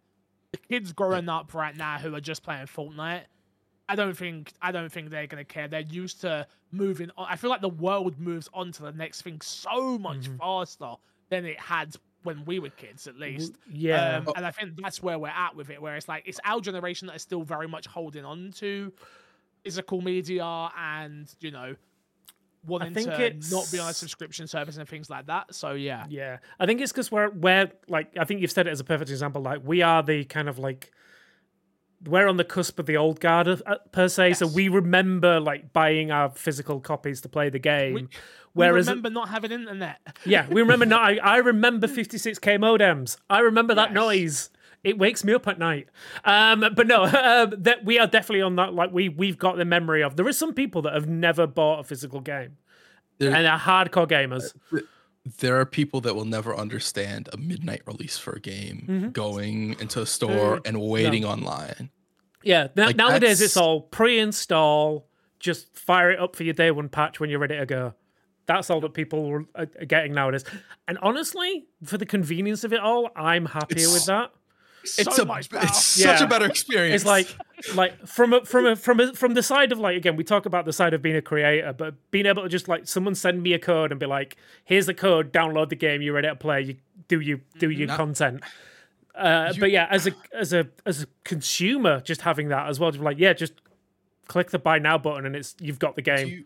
The kids growing up right now who are just playing Fortnite, I don't think I don't think they're gonna care. They're used to moving on. I feel like the world moves on to the next thing so much Mhm. faster than it had when we were kids, at least. Yeah, Um, and I think that's where we're at with it, where it's like it's our generation that is still very much holding on to physical media and you know wanting think to not be on a subscription service and things like that. So yeah, Yeah, I think it's because we're we're like I think you've said it as a perfect example. Like we are the kind of like we're on the cusp of the old guard of, uh, per se. So we remember like buying our physical copies to play the game. we whereas remember not having internet. yeah, we remember. no, I, I remember 56k modems. I remember that Yes. noise. It wakes me up at night. Um, but no, um, that we are definitely on that. Like we we've got the memory of. There is some people that have never bought a physical game, There- and they're hardcore gamers. There are people that will never understand a midnight release for a game Mhm. going into a store and waiting online. Yeah, Like, nowadays it's all pre-install. Just fire it up for your day one patch when you're ready to go. That's all that people are, getting nowadays. And honestly, for the convenience of it all, I'm happier It's- with that. It's so a much it's better. such a better experience. It's like like from a, from a, from a, from the side of like again, we talk about the side of being a creator, but being able to just like someone send me a code and be like, "Here's the code, download the game, you're ready to play. You do you do your Not- content." Uh, but yeah, as a as a as a consumer, just having that as well, just like yeah, just click the buy now button and it's you've got the game. you-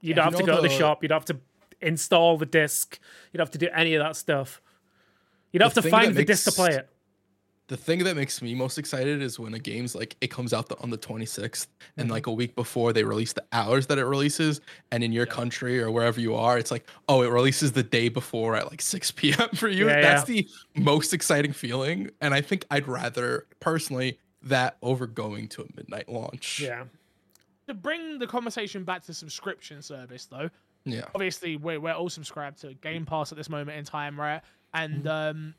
You don't have to know go to the the- shop. You don't have to install the disc. You don't have to do any of that stuff. You don't have to find the disc to play it. The thing that makes me most excited is when a game's like it comes out the, on the 26th and Mm-hmm. like a week before they release the hours that it releases and in your country or wherever you are it's like oh it releases the day before at like 6 p.m for you Yeah, that's the most exciting feeling and i think i'd rather personally that over going to a midnight launch Yeah. To bring the conversation back to subscription service, though, yeah obviously we're, we're all subscribed to Game Pass at this moment in time, right? And Mm-hmm. um,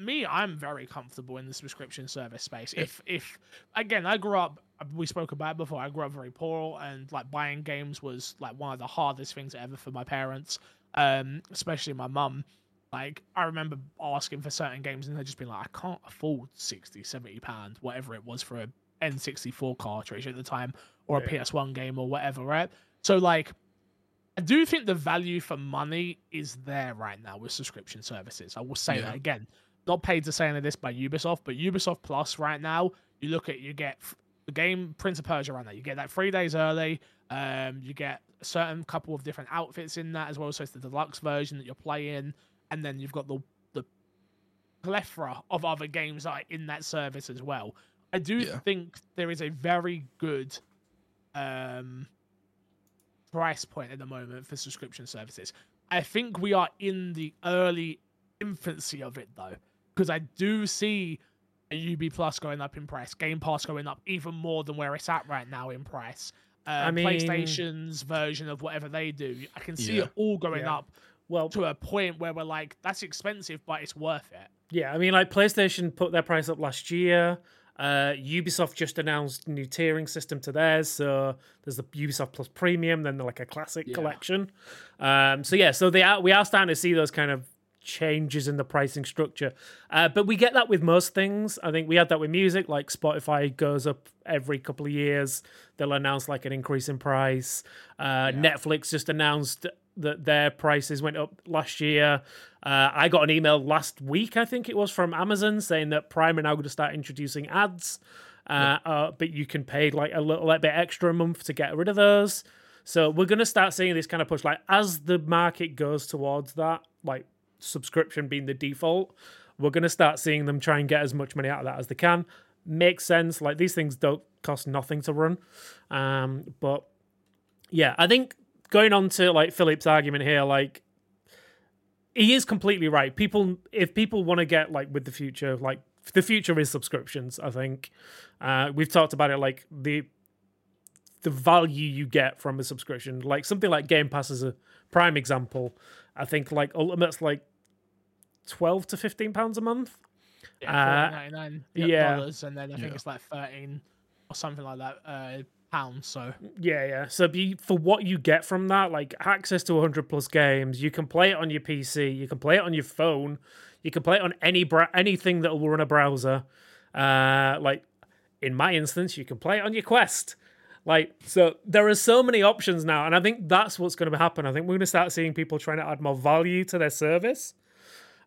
me, I'm very comfortable in the subscription service space. If if again, I grew up. We spoke about it before. I grew up very poor, and like buying games was like one of the hardest things ever for my parents, um, especially my mum. Like I remember asking for certain games, and they'd just be like, "I can't afford 60, 70 pound, whatever it was for a N64 cartridge at the time, or a Yeah. PS1 game, or whatever." Right? So like, I do think the value for money is there right now with subscription services. I will say Yeah. that again. Not paid to say any of this by Ubisoft, but Ubisoft Plus right now, you look at you get the game Prince of Persia right now. You get that three days early. Um, you get a certain couple of different outfits in that as well. So it's the deluxe version that you're playing, and then you've got the the plethora of other games that are in that service as well. I do Yeah. think there is a very good um price point at the moment for subscription services. I think we are in the early infancy of it though, because I do see a Ubi Plus going up in price, Game Pass going up even more than where it's at right now in price. Uh, I mean- PlayStation's version of whatever they do, I can see Yeah. it all going Yeah. up Well, to a point where we're like, that's expensive, but it's worth it. Yeah, I mean, like PlayStation put their price up last year. Uh, Ubisoft just announced new tiering system to theirs. So there's the Ubisoft Plus Premium, then the, like a classic Yeah. collection. Um, so yeah, so they are we are starting to see those kind of changes in the pricing structure. Uh, but we get that with most things. I think we had that with music, like Spotify goes up every couple of years. They'll announce like an increase in price. Uh, Netflix just announced that their prices went up last year. Uh, I got an email last week, I think it was, from Amazon saying that Prime are now going to start introducing ads. Uh, uh, but you can pay like a little bit extra a month to get rid of those. So we're going to start seeing this kind of push. Like as the market goes towards that, like subscription being the default, we're going to start seeing them try and get as much money out of that as they can. Makes sense. Like these things don't cost nothing to run. Um, but yeah, I think going on to like Philip's argument here, like he is completely right. People, if people want to get like with the future, like the future is subscriptions. I think uh, we've talked about it. Like the the value you get from a subscription, like something like Game Pass is a prime example. I think like Ultimate's like twelve to fifteen pounds a month. Yeah, Uh, yeah. dollars, and then I think Yeah. it's like 13 or something like that uh, pounds. So Yeah, yeah. So be for what you get from that, like access to 100 plus games, you can play it on your PC, you can play it on your phone, you can play it on any bra- anything that will run a browser. Uh, like in my instance, you can play it on your Quest. Like so, there are so many options now, and I think that's what's going to happen. I think we're going to start seeing people trying to add more value to their service.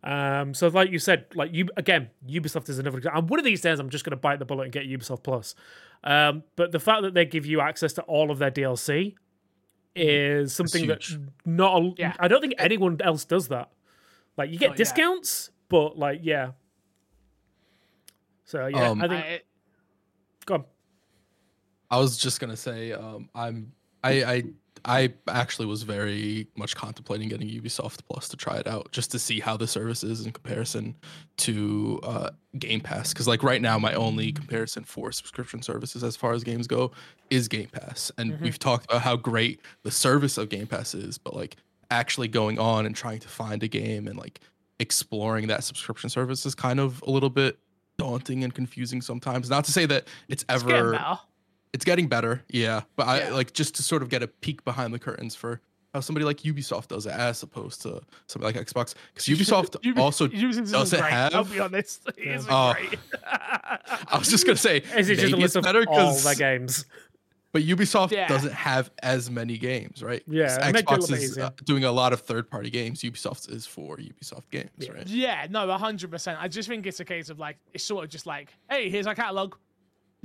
Um, so like you said, like you again, Ubisoft is another example. And one of these days, I'm just going to bite the bullet and get Ubisoft Plus. Um, but the fact that they give you access to all of their DLC is something that not. A, Yeah. I don't think anyone else does that. Like you get Not yet. discounts, but like yeah. So yeah, Um, I think. I- go on. I was just gonna say, um, I'm I I I actually was very much contemplating getting Ubisoft Plus to try it out, just to see how the service is in comparison to uh, Game Pass. Because like right now, my only comparison for subscription services as far as games go is Game Pass, and we've talked about how great the service of Game Pass is, but like actually going on and trying to find a game and like exploring that subscription service is kind of a little bit daunting and confusing sometimes. Not to say that it's it's ever better. It's getting better, yeah. But I Yeah. like just to sort of get a peek behind the curtains for how somebody like Ubisoft does it, as opposed to somebody like Xbox. Because Ubisoft Ubi- also, Ubisoft doesn't great, I'll be honest. Isn't Oh. I was just gonna say, Is it just a list it's of better all their games? but Ubisoft Yeah. doesn't have as many games, right? Yeah, it make it a little Xbox is uh, doing a lot of third-party games. Ubisoft is for Ubisoft games, right? Yeah, no, hundred percent. I just think it's a case of like it's sort of just like, hey, here's our catalog.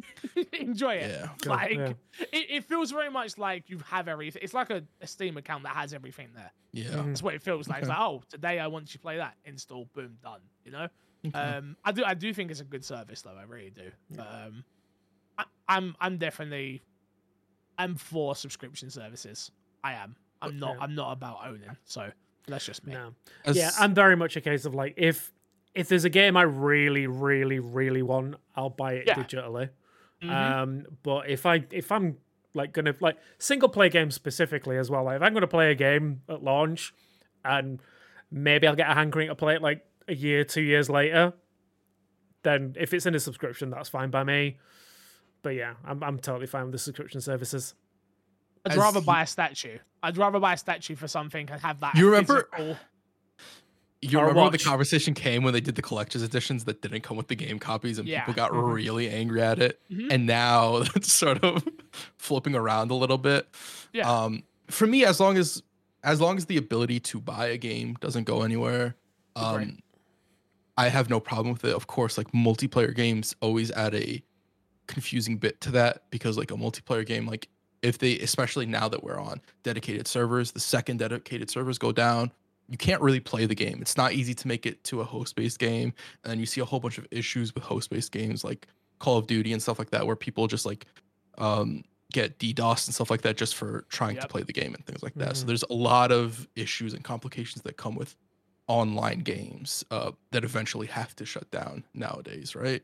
Enjoy it. Yeah. Like yeah. it, it feels very much like you have everything. It's like a, a Steam account that has everything there. Yeah. Mm-hmm. That's what it feels like. It's like, oh, today I want you to play that. Install, boom, done. You know. Um, I do. I do think it's a good service, though. I really do. Um, I, I'm. I'm definitely. I'm for subscription services. I am. I'm not. Yeah. I'm not about owning. So that's just me. No. As- yeah, I'm very much a case of like if if there's a game I really, really, really want, I'll buy it Yeah. digitally. Mhm. Um, but if I if I'm like gonna like single play games specifically as well, like if I'm gonna play a game at launch and maybe I'll get a hankering to play it like a year, two years later, then if it's in a subscription, that's fine by me. But yeah, I'm I'm totally fine with the subscription services. I'd As rather he- buy a statue. I'd rather buy a statue for something and have that. You remember- physical- You remember when the conversation came when they did the collector's editions that didn't come with the game copies and Yeah. people got Mhm. really angry at it? Mhm. And now it's sort of flipping around a little bit. Yeah. Um, for me, as long as as long as the ability to buy a game doesn't go anywhere, um, Right. I have no problem with it. Of course, like multiplayer games always add a confusing bit to that because like a multiplayer game, like if they, especially now that we're on dedicated servers, the second dedicated servers go down, you can't really play the game. It's not easy to make it to a host-based game, and then you see a whole bunch of issues with host-based games like Call of Duty and stuff like that, where people just like um, get DDoS and stuff like that just for trying to play the game and things like that. So Mhm. there's a lot of issues and complications that come with online games uh, that eventually have to shut down nowadays, right?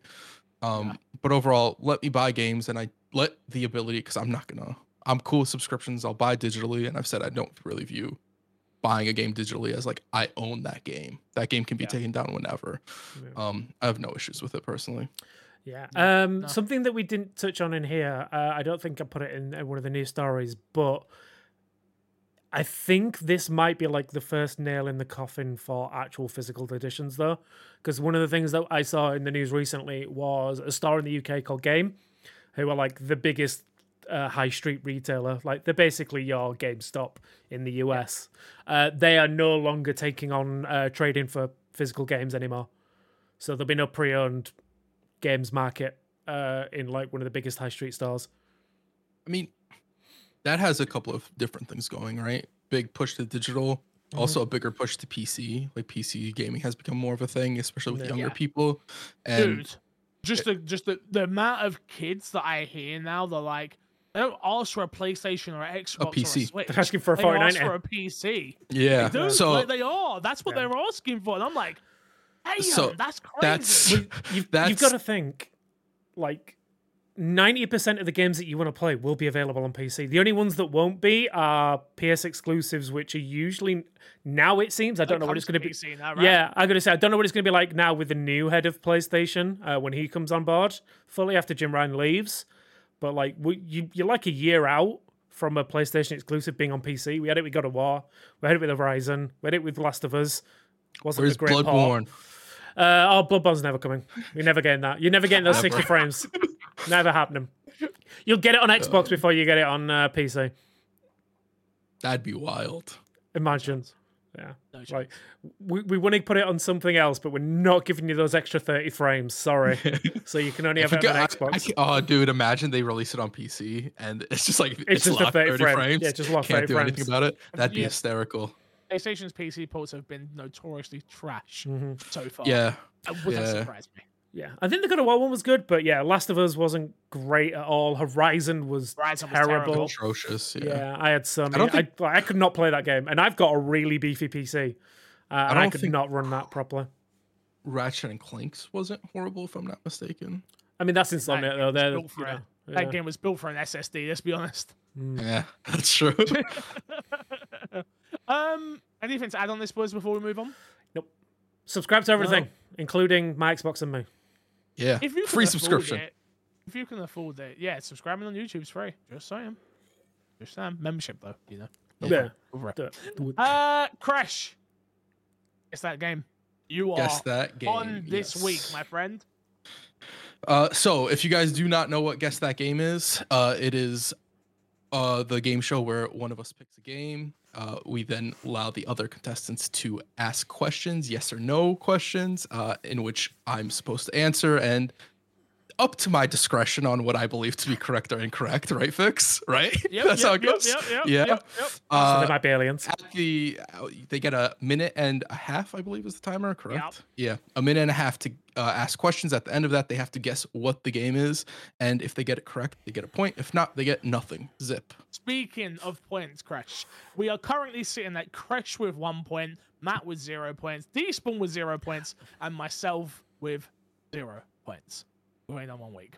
Um, Yeah. But overall, let me buy games and I let the ability because I'm not gonna. I'm cool with subscriptions. I'll buy digitally, and I've said I don't really view buying a game digitally as like I own that game. That game can be Yeah. taken down whenever. Yeah. Um, I have no issues with it personally. Yeah. Yeah, Um, no. Something that we didn't touch on in here, uh, I don't think I put it in one of the news stories, but I think this might be like the first nail in the coffin for actual physical editions, though, because one of the things that I saw in the news recently was a store in the UK called Game, who are like the biggest uh, high street retailer. Like they're basically your GameStop in the US. Uh, they are no longer taking on uh, trading for physical games anymore. So there'll be no pre-owned games market uh, in like one of the biggest high street stores. I mean, that has a couple of different things going, right? Big push to digital, also a bigger push to PC. Like PC gaming has become more of a thing, especially with younger Yeah. people. And Dude, just the just the, the amount of kids that I hear now, they're like, they don't ask for a PlayStation or an Xbox or a PC. Switch. They're asking for a they ask 49. for a PC. yeah, Dude, so like, they are. That's what Yeah. they're asking for. And I'm like, hey, So, that's crazy. that's You've, that's you've got to think, like, 90% of the games that you want to play will be available on PC. The only ones that won't be are PS exclusives, which are usually now it seems. I don't know what it's going to be. PC now, right? Yeah, I'm going to say I don't know what it's going to be like now with the new head of PlayStation uh, when he comes on board fully after Jim Ryan leaves. But like, we, you, you're like a year out from a PlayStation exclusive being on PC. We had it with God of War. We had it with Horizon. We had it with Last of Us. Wasn't where's great. Bloodborne? Uh, oh, Bloodborne's never coming. You're never getting that. You're never getting those 60 frames. Never happening. You'll get it on Xbox before you get it on uh, PC. That'd be wild. Imagine. Yeah. No chance. Like we, we want to put it on something else, but we're not giving you those extra 30 frames. Sorry. so you can only have I it on forgot- I- Xbox. I ca- oh, dude, imagine they release it on PC and it's just like it's, just locked 30 30 frame. frames. Yeah, just locked Can't 30 do anything frames. about it. That'd be Yeah. hysterical. PlayStation's PC ports have been notoriously trash Mm-hmm. so far. Yeah, Uh, Would that yeah. surprise me? Yeah. I think the God of War one was good, but yeah, Last of Us wasn't great at all. Horizon was Horizon was terrible. terrible. atrocious. Yeah. Yeah, I had so many. I, don't think- I, could not play that game, and I've got a really beefy PC, uh, and I don't could think- not run that properly. Ratchet and Clanks wasn't horrible, if I'm not mistaken. I mean, that's Insomniac game though. was They're you it. know, That game was built for an SSD. Let's be honest. Yeah, that's true. Um, anything to add on this, boys, before we move on? Nope. Subscribe to everything, including my Xbox and me. Yeah, If you free subscription. it- if you can afford it, yeah, subscribing on YouTube's free. Just saying. Just saying. Membership though, you know. Yeah. Over it. Do it. Do it. Uh, Crash. It's that game. You are Guess that game on this week, my friend. Uh, so if you guys do not know what guess that game is, uh, it is uh the game show where one of us picks a game. Uh, we then allow the other contestants to ask questions, yes or no questions, uh, in which I'm supposed to answer, and up to my discretion on what I believe to be correct or incorrect. Right, fix? Right? Yep, That's yep, how it goes. Yep, yep, yeah. yep, yep. so Uh, there might be aliens. at the uh, they get a minute and a half i believe is the timer correct yeah a minute and a half to uh, ask questions at the end of that they have to guess what the game is and if they get it correct they get a point if not they get nothing zip Speaking of points, Crash, we are currently sitting at Crash with one point, Matt with zero points, Despawn with zero points, and myself with zero points. We're only done one week.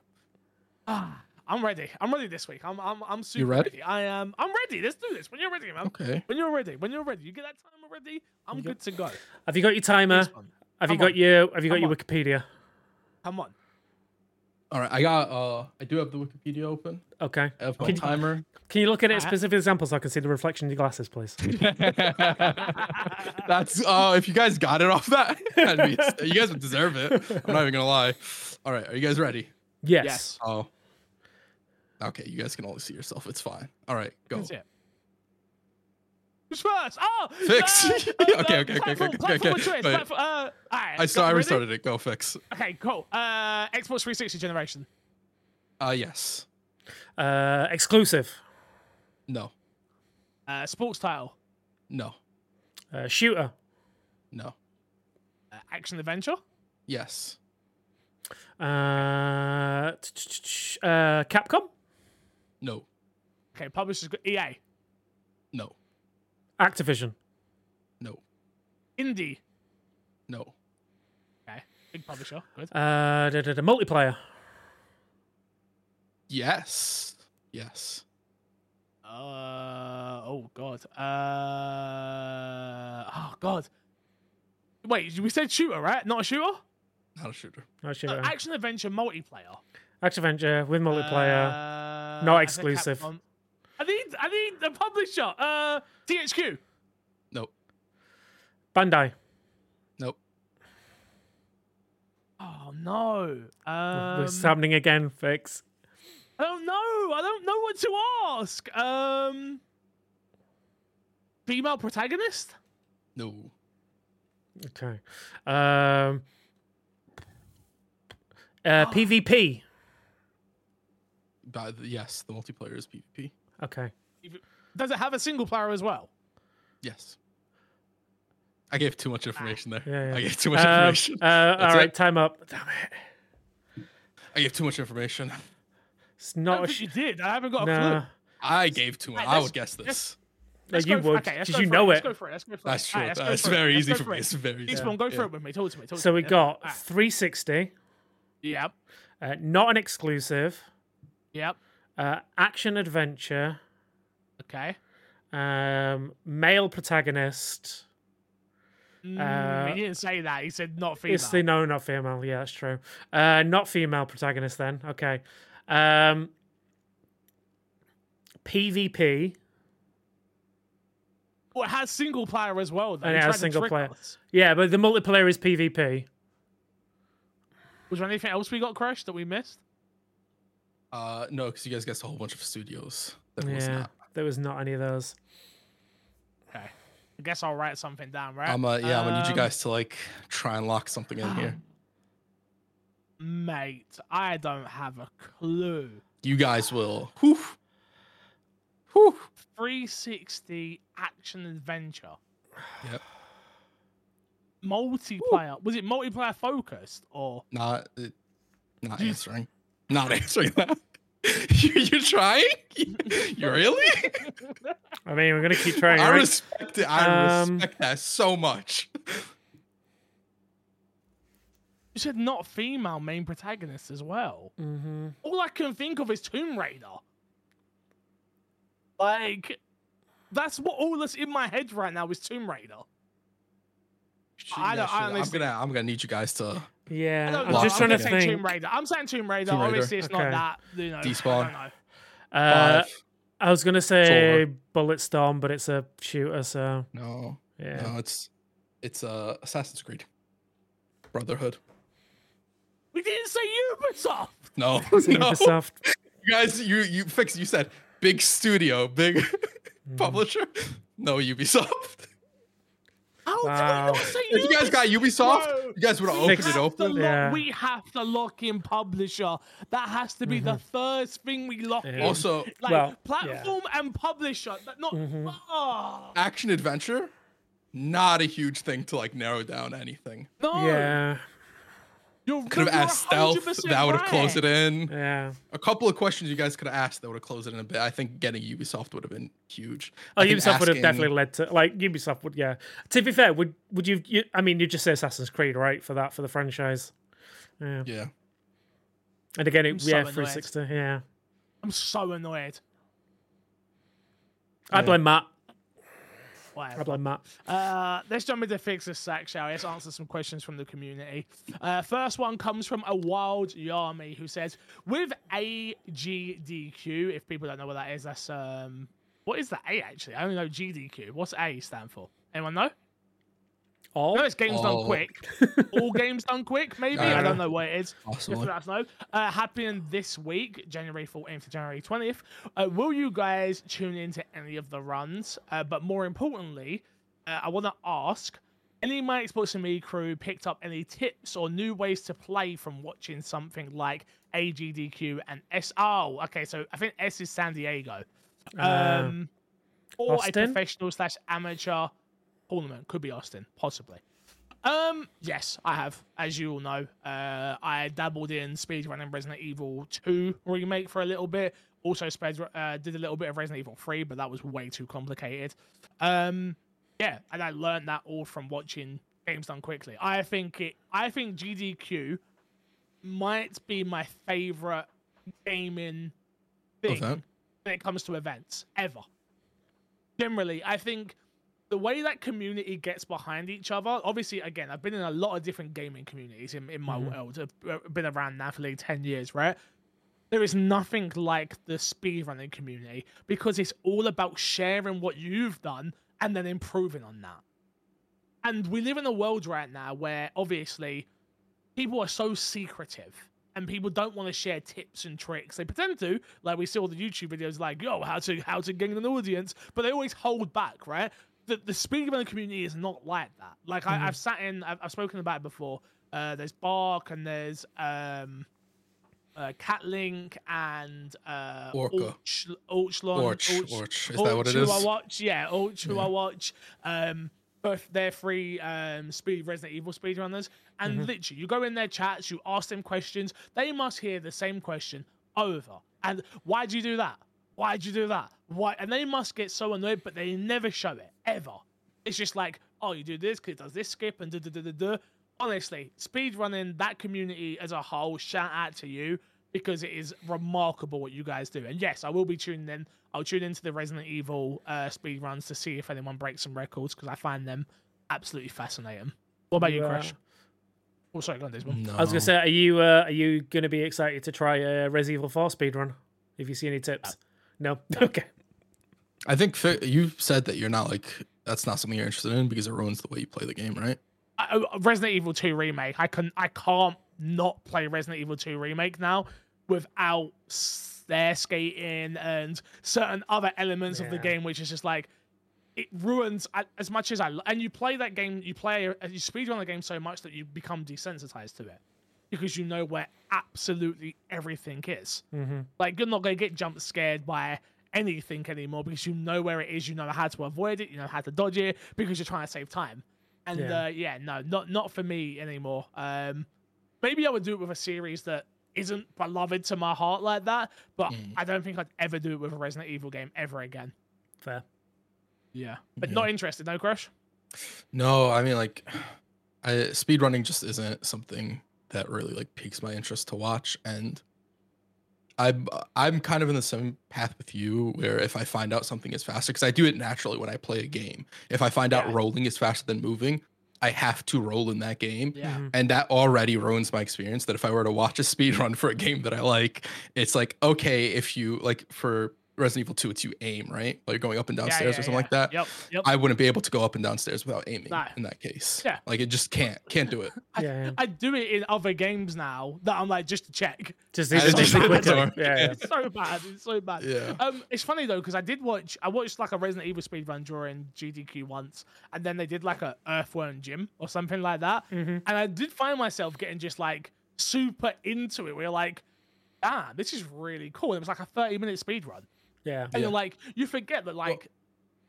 Ah, I'm ready. I'm ready this week. I'm I'm I'm super ready? I am. I'm ready. Let's do this. When you're ready, man. okay When you're ready. When you're ready. You get that timer ready. I'm good to go. Have you got your timer? Despawn, Have you come got on. your Have you got Come your on. Wikipedia? Come on. all right i got uh i do have the wikipedia open Okay. i have my Can you- timer Can you look at it specific examples so I can see the reflection in your glasses, please? that's uh if you guys got it off that that'd be, you guys would deserve it i'm not even gonna lie all right are you guys ready Yes. Yes. oh okay you guys can only see yourself it's fine all right go That's it. Who's first? Oh, Fix. uh, Okay, uh, okay, okay, platform, okay, platform okay. of choice, platform- uh, all right, i saw i restarted it go fix Okay, cool. Uh, Xbox 360 generation. uh yes Uh, exclusive. no Uh, sports title. no Uh, shooter. no Uh, action adventure. yes Uh, uh, Capcom. no Okay, publisher's EA. no Activision. no Indie. no Okay, big publisher. Good. Uh, da, da, da, multiplayer. yes yes Uh, oh god. Uh, oh god. Wait, we said shooter, right? Not a shooter. Not a shooter Not Uh, shooter. action adventure multiplayer. Action adventure with multiplayer. Uh, Not exclusive. Capcom. I need I need the publisher. Uh, THQ. Nope. Bandai. Nope. Oh no. Um, it's happening again, Fix. I don't know. I don't know what to ask. Um, female protagonist. No. Okay. Um. Uh, PvP. But yes, the multiplayer is PvP. Okay. Does it have a single player as well? Yes. I gave too much information there. Yeah, yeah. I gave too much Um, information. uh, all That's it. time up. Damn it. I gave too much information. It's not don't a sh- you did. I haven't got a Nah. clue. I gave too much. Right, I would guess this. No, you would, okay, let's 'cause go you for know Let's it. go for it. Let's go for That's it. true. Alright, That's for it. very easy for me. it. It's very easy. Eastbourne, go through it with me. Talk to me. Talk So to we me. got Alright. 360, Yep. uh, not an exclusive, Yep. uh, action adventure, Okay. um, male protagonist. Mm, Uh, he didn't say that. He said not female. It's the no, not female. Yeah, that's true. Uh, not female protagonist then. Okay. Um, PvP. Well, it has single player as well. Though. And it has single player. us. Yeah, but the multiplayer is PvP. Was there anything else we got crushed that we missed? Uh, no, because you guys guessed a whole bunch of studios. That was Yeah, not. there was not any of those. Okay. I guess I'll write something down, right? I'm uh, yeah, I'm gonna need you Um, guys to like try and lock something in here. Mate, I don't have a clue. You guys will. Whew. Whew. 360 action adventure. Yep. Multiplayer. Was it multiplayer focused or Not. Not You- answering. Not answering that. you, you're trying? You really? I mean, we're gonna keep trying. I right? respect it. I Um, respect that so much. you said not female main protagonist as well? mm-hmm. All I can think of is Tomb Raider. Like, that's what all that's in my head right now is Tomb Raider. I Yeah, don't- I sure. I'm gonna. I'm gonna need you guys to Yeah, I don't I'm know, just I'm trying to saying think. Tomb Raider. I'm saying Tomb Raider. Tomb Raider. Obviously, it's not that. You know, Despawn. I don't know. Uh. I was gonna say Bulletstorm, but it's a shooter, so No, yeah. no, it's it's uh Assassin's Creed. Brotherhood. We didn't say Ubisoft. No, It's no. Ubisoft. You guys, you you fix. You said big studio, big Mm-hmm. publisher. No Ubisoft. How Wow. can we not say If you guys got Ubisoft, Bro, you guys would have we opened it have open. to lock- Yeah. We have to lock in publisher. That has to be the first thing we lock Yeah. in. Also, like Well, yeah. platform and publisher. That not. Mhm. Oh, action adventure, not a huge thing to like narrow down anything. no. Yeah, You're, Could have asked stealth. That would have closed it in. yeah. A couple of questions you guys could have asked that would have closed it in a bit. I think getting Ubisoft would have been huge. Oh, I think Ubisoft would have definitely led to like Ubisoft would. Yeah. To be fair, would would you? you I mean, you just say Assassin's Creed, right? For that, for the franchise. Yeah. Yeah. And again, I'm it, so yeah, 360. Yeah. I'm so annoyed. I Yeah. blame Matt. I Whatever. blame Matt. Uh, let's jump into fix this sack, shall we? Let's answer some questions from the community. Uh, first one comes from a wild Yami who says, "With AGDQ, if people don't know what that is, that's um, what is the A actually? I only know GDQ. What's A stand for? Anyone know? All. No, it's games done Oh. quick. All games done quick, maybe. I I don't don't know. know what it is. Just Possibly. let us know. Uh, happening this week, January 14th to January 20th. Uh, will you guys tune into any of the runs? Uh, but more importantly, uh, I want to ask any of my Xbox and Me crew picked up any tips or new ways to play from watching something like AGDQ and S? Oh, okay. So I think S is San Diego. Uh, Um, or Austin? a professional slash amateur tournament. Could be Austin, possibly. Um, yes, I have. As you all know, uh, I dabbled in speedrunning Resident Evil 2 remake for a little bit. Also, speed, uh, did a little bit of Resident Evil 3, but that was way too complicated. Um, yeah, and I learned that all from watching games done quickly. I think it. I think GDQ might be my favorite gaming thing when it comes to events ever. Generally, I think the way that community gets behind each other. Obviously, again, I've been in a lot of different gaming communities in, in my Mhm. world. I've uh, been around now for like ten years, right? There is nothing like the speedrunning community because it's all about sharing what you've done and then improving on that. And we live in a world right now where obviously people are so secretive and people don't want to share tips and tricks. They pretend to, like we see all the YouTube videos like, yo, how to how to gain an audience, but they always hold back, right? The the speedrunning community is not like that. Like I, I've sat in, I've, I've spoken about it before. Uh, there's Bark and there's um uh, Catlink and uh, Orca. Orch, Orchlon, Orch, Orch, Orch. Is that what it who I watch, yeah, Orch, who I watch. Um, both they're free um, speed Resident Evil speedrunners, and Mm-hmm. literally, you go in their chats, you ask them questions, they must hear the same question over. And why'd you do that? Why'd you do that? Why? And they must get so annoyed, but they never show it ever. It's just like, oh, you do this because it does this skip and da da da da da. Honestly, speedrunning that community as a whole, shout out to you because it is remarkable what you guys do. And yes, I will be tuning in. I'll tune into the Resident Evil uh, speed runs to see if anyone breaks some records because I find them absolutely fascinating. What about you, You, uh, Crash? Oh, sorry, go on, Desmond. No. I was gonna say, are you uh, are you gonna be excited to try a Res Evil 4 speedrun? If you see any tips, no. Okay. I think fi- you said that you're not like that's not something you're interested in because it ruins the way you play the game, right? I, I- Resident Evil 2 remake. I can I can't not play Resident Evil 2 remake now without stair skating and certain other elements of the game, which is just like it ruins as much as I lo- and you play that game, you play you speedrun the game so much that you become desensitized to it because you know where absolutely everything is. hmm Like you're not gonna get jump scared by anything anymore because you know where it is, you know how to avoid it, you know how to dodge it because you're trying to save time. And Yeah. yeah, uh, yeah no, not not for me anymore. Um, maybe I would do it with a series that isn't beloved to my heart like that, but Mm. I don't think I'd ever do it with a Resident Evil game ever again. Fair. Yeah, but Yeah. not interested. No crush. No, I mean like I speedrunning just isn't something that really like piques my interest to watch and I'm I'm kind of in the same path with you where if I find out something is faster because I do it naturally when I play a game. If I find out rolling is faster than moving, I have to roll in that game. Yeah, Mhm. And that already ruins my experience. That if I were to watch a speed run for a game that I like, it's like, okay, if you like for Resident Evil 2, it's you aim, right? Like you're going up and downstairs Yeah, yeah, or something yeah. like that. Yep, yep. I wouldn't be able to go up and downstairs without aiming Nah. in that case. Yeah. Like it just can't can't do it. I, Yeah, yeah. I do it in other games now that I'm like just to check. Just Yeah, these it's are just quicker. like Yeah, yeah. It's so bad. It's so bad. Yeah. Um, it's funny though because I did watch. I watched like a Resident Evil speedrun during GDQ once, and then they did like a Earthworm Jim or something like that, Mhm. and I did find myself getting just like super into it. We're like, ah, this is really cool. It was like a thirty minute speedrun, Yeah. and Yeah. you're like, you forget that like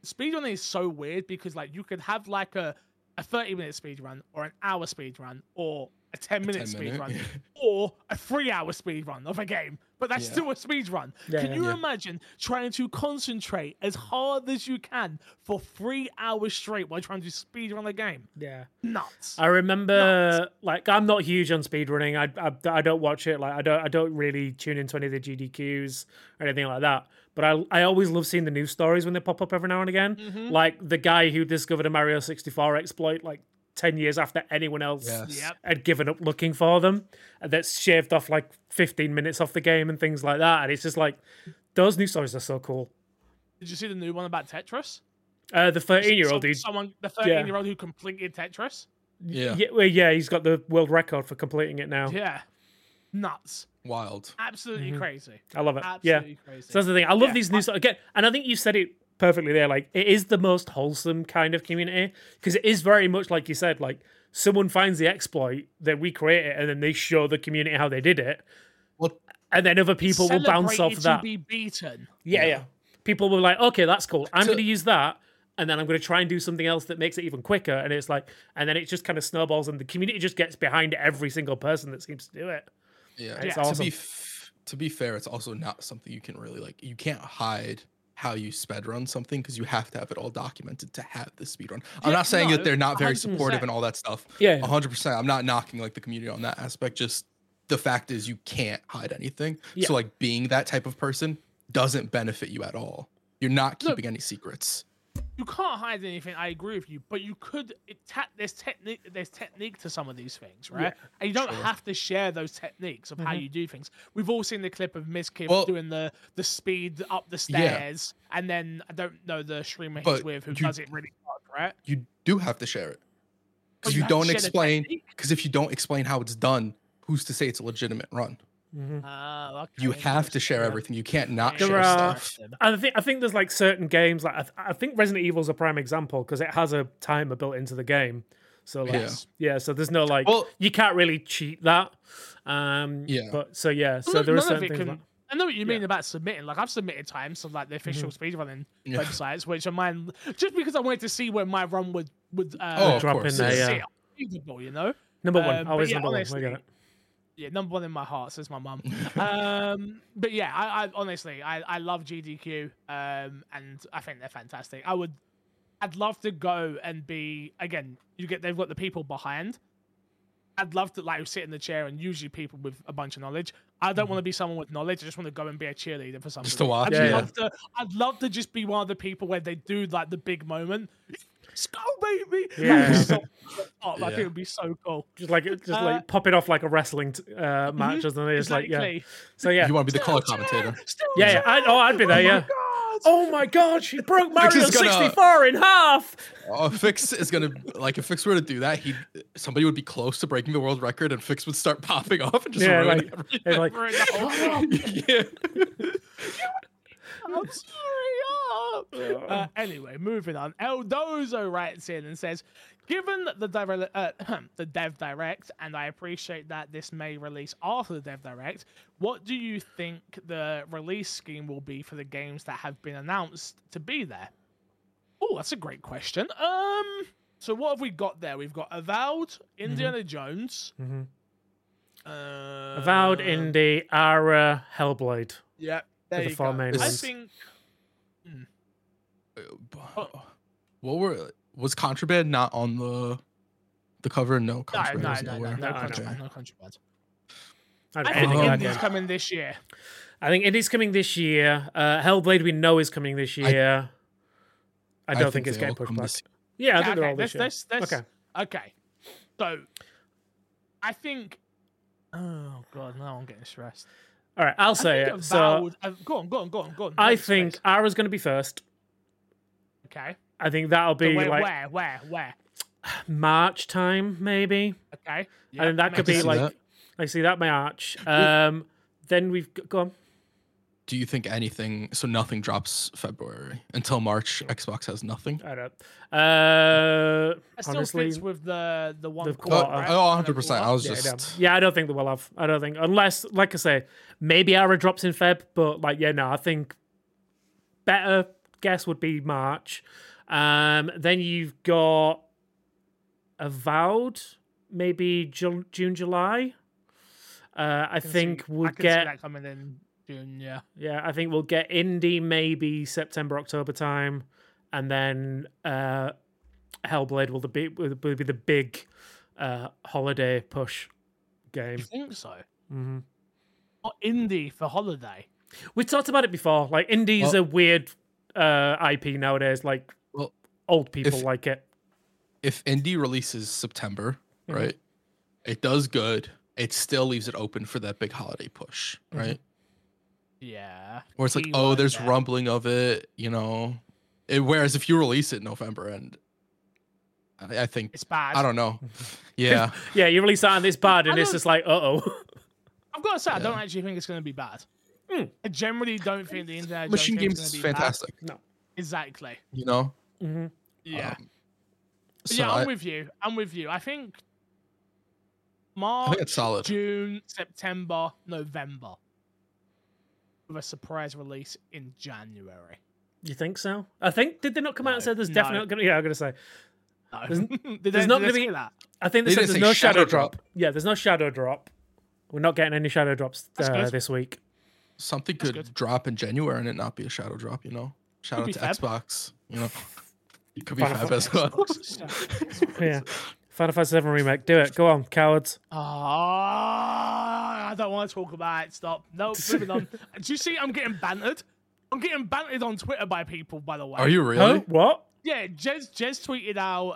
speedrunning is so weird because like you could have like a a 30 minute speedrun or an hour speedrun or a 10 minute 10 minute, speedrun yeah. or a three hour speedrun of a game, but that's Yeah. still a speedrun. Yeah, can yeah. you Yeah. imagine trying to concentrate as hard as you can for three hours straight while trying to speedrun a game? Yeah. Nuts. I remember, like, I'm not huge on speedrunning. I, I I don't watch it. Like, I don't I don't really tune into any of the GDQs or anything like that. But I I always love seeing the news stories when they pop up every now and again. Mhm. Like the guy who discovered a Mario 64 exploit like 10 years after anyone else Yes. Yep. had given up looking for them. And that's shaved off like 15 minutes off the game and things like that. And it's just like those news stories are so cool. Did you see the new one about Tetris? Uh, the 13 year old Some- dude. Someone, the 13 year old who completed Tetris. Yeah. Yeah, well, yeah, he's got the world record for completing it now. Yeah. Nuts. Wild. Absolutely Mhm. crazy. I love it. yeah. Crazy. So that's the thing. I love Yeah, these news again, and I think you said it perfectly there. Like it is the most wholesome kind of community because it is very much like you said. Like someone finds the exploit, they recreate it, and then they show the community how they did it, Well, and then other people will bounce off to that. be beaten. yeah, Yeah. yeah. People will be like, okay, that's cool. I'm So- going to use that. And then I'm going to try and do something else that makes it even quicker. And it's like, and then it just kind of snowballs, and the community just gets behind every single person that seems to do it. Yeah. It's To awesome. be f- to be fair, it's also not something you can really like. You can't hide how you sped run something because you have to have it all documented to have the speed run. I'm Yeah, not saying no, that they're not very 100%. supportive and all that stuff. Yeah. 100%. I'm not knocking like the community on that aspect. Just the fact is you can't hide anything. Yeah. So like being that type of person doesn't benefit you at all. You're not Look- keeping any secrets. You can't hide anything. I agree with you, but you could. It ta- there's technique. There's technique to some of these things, right? and you don't sure. have to share those techniques of how mm-hmm. you do things. We've all seen the clip of Miss Kim Well- doing the the speed up the Yeah. stairs, and then I don't know the streamer he's with who you- does it really hard, right? You do have to share it because you you don't explain. Because if you don't explain how it's done, who's to say it's a legitimate run? Ah, okay, You have to share everything. You can't not There share are- stuff. I think I think there's like certain games like I, th- I think Resident Evil is a prime example because it has a timer built into the game. So like, yeah. Yeah. so there's no like Well- you can't really cheat that. Um Yeah. but so yeah, so None- there are certain things can- like, I know what you mean about submitting. Like I've submitted times to like the official speedrunning Yeah. websites, which are mine just because I wanted to see where my run would would uh, Oh, drop in there, yeah. yeah. feasible, you know. number Um, one, but always yeah, number one. We honestly, get it. Yeah, number one in my heart says my mum. um, but yeah, I, I honestly I, I love GDQ, um, and I think they're fantastic. I would, I'd love to go and be again. You get they've got the people behind. I'd love to like sit in the chair and usually people with a bunch of knowledge. I don't want to be someone with knowledge. I just want to go and be a cheerleader for something. to watch, I'd yeah. love to. I'd love to just be one of the people where they do like the big moment. Let's go, baby! Like, Yeah. it's so- oh, I think Yeah. it would be so cool. Just like just Uh, like pop it off like a wrestling t- uh, match, doesn't it? It's like yeah. So yeah, You want to be the color commentator? Still yeah, yeah. I, oh, I'd be there. Oh my Yeah. God. Oh my god, she broke Mario is gonna- 64 in half. Oh, Fix is gonna like if Fix were to do that, he somebody would be close to breaking the world record, and Fix would start popping off and just Yeah, ruin like, everything. like We're in the whole- yeah. I'm sorry. oh. Uh, anyway, moving on. Eldozo writes in and says, "Given the dev- uh, the Dev Direct, and I appreciate that this may release after the Dev Direct, what do you think the release scheme will be for the games that have been announced to be there?" Oh, that's a great question. Um, so what have we got there? We've got Avowed, Indiana Jones, Mhm. uh, Avowed Indie, Ara, Hellblade. Yeah, there the you four go. main I ones. think What were was contraband not on the the cover? No, no, contraband no, was no, no, nowhere. no, No, no. contraband, no contraband. I I don't think know, anything like Indie's coming this year. I think Indie's coming this year. Uh, Hellblade we know is coming this year. I, don't think, it's they getting all pushed back. this- Yeah, I Yeah, think they're okay, all this let's, year. let's, let's, Okay. okay. So, I think. Oh god, now I'm getting stressed. All right, I'll I say it. So Avowed, uh, go on, go on, go on, go on. I Make think space. Ara's going to be first. Okay. I think that'll So be where, like where, where, where? March time, maybe. Okay. I think that could be like that. I see that March. Um, then we've g- go on. Do you think anything? So nothing drops February until March. Xbox has nothing. I don't. Uh, It still honestly, fits with the the one the quarter. quarter. right? Oh, One 100 percent. I was yeah, just don't. yeah, I don't think they will have. I don't think unless, like I say, maybe Ara drops in Feb, but like yeah, no, I think better guess would be March. Um, then you've got Avowed, maybe Ju- June, July. Uh, I can think see- we'll I get that coming in June. Yeah. Yeah, I think we'll get indie maybe September October time, and then uh, Hellblade will be will be the big uh, holiday push game. You think so? hmm Not indie for holiday. We talked about it before. Like indie's Well- a weird uh, IP nowadays. Like well. old people if- like it. If indie releases September, Mhm. right? It does good. It still leaves it open for that big holiday push, Mm-hmm. Right? Yeah. Where it's like, oh, there's there. rumbling of it, you know. It, whereas if you release it in November, and I, I think It's bad. I don't know, yeah, Yeah, you release that and it's bad, and it's just like, uh oh. I've got to say, I don't actually think it's going to be bad. Hmm. I generally don't think the Indiana Jones Machine game's Games is gonna bad. fantastic, Exactly. you know. hmm Yeah. Um, so yeah, I, I'm with you. I'm with you. I think I March, think it's solid. June, September, November, with a surprise release in January. You think so? I think did they not come out and say there's no. definitely gonna? Yeah, I'm gonna say. No. There's- there's they- not gonna be- that. I think they, They said there's no shadow, shadow drop. drop. Yeah, there's no shadow drop. We're not getting any shadow drops uh, this week. Something That's could good. drop in January and it not be a shadow drop, you know. Shout Could out to Feb. Xbox, you know. It could be Final Fab as well. Yeah. Final Fantasy 7 remake. Do it. Go on, cowards. Ah, I don't want to talk about it. Stop. No, moving on. Do you see? I'm getting bantered. I'm getting bantered on Twitter by people. By the way. Are you really? Huh? What? yeah, Jez Jez tweeted out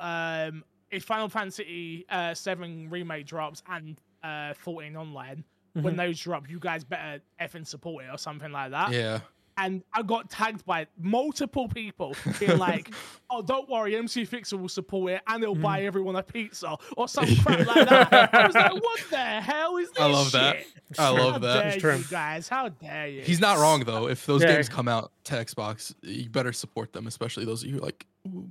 um if Final Fantasy uh, Seven remake drops and uh 14 online, when Mhm. those drop, you guys better effing support it or something like that. Yeah. And I got tagged by multiple people being like, "Oh, don't worry, McFixer will support it and they'll Mm. buy everyone a pizza or some crap like that." I was like, "What the hell is this?" I love that. shit? I How love that. dare It's true. you guys? How dare you? He's not wrong though. If those Yeah. games come out to Xbox, you better support them, especially those of you who like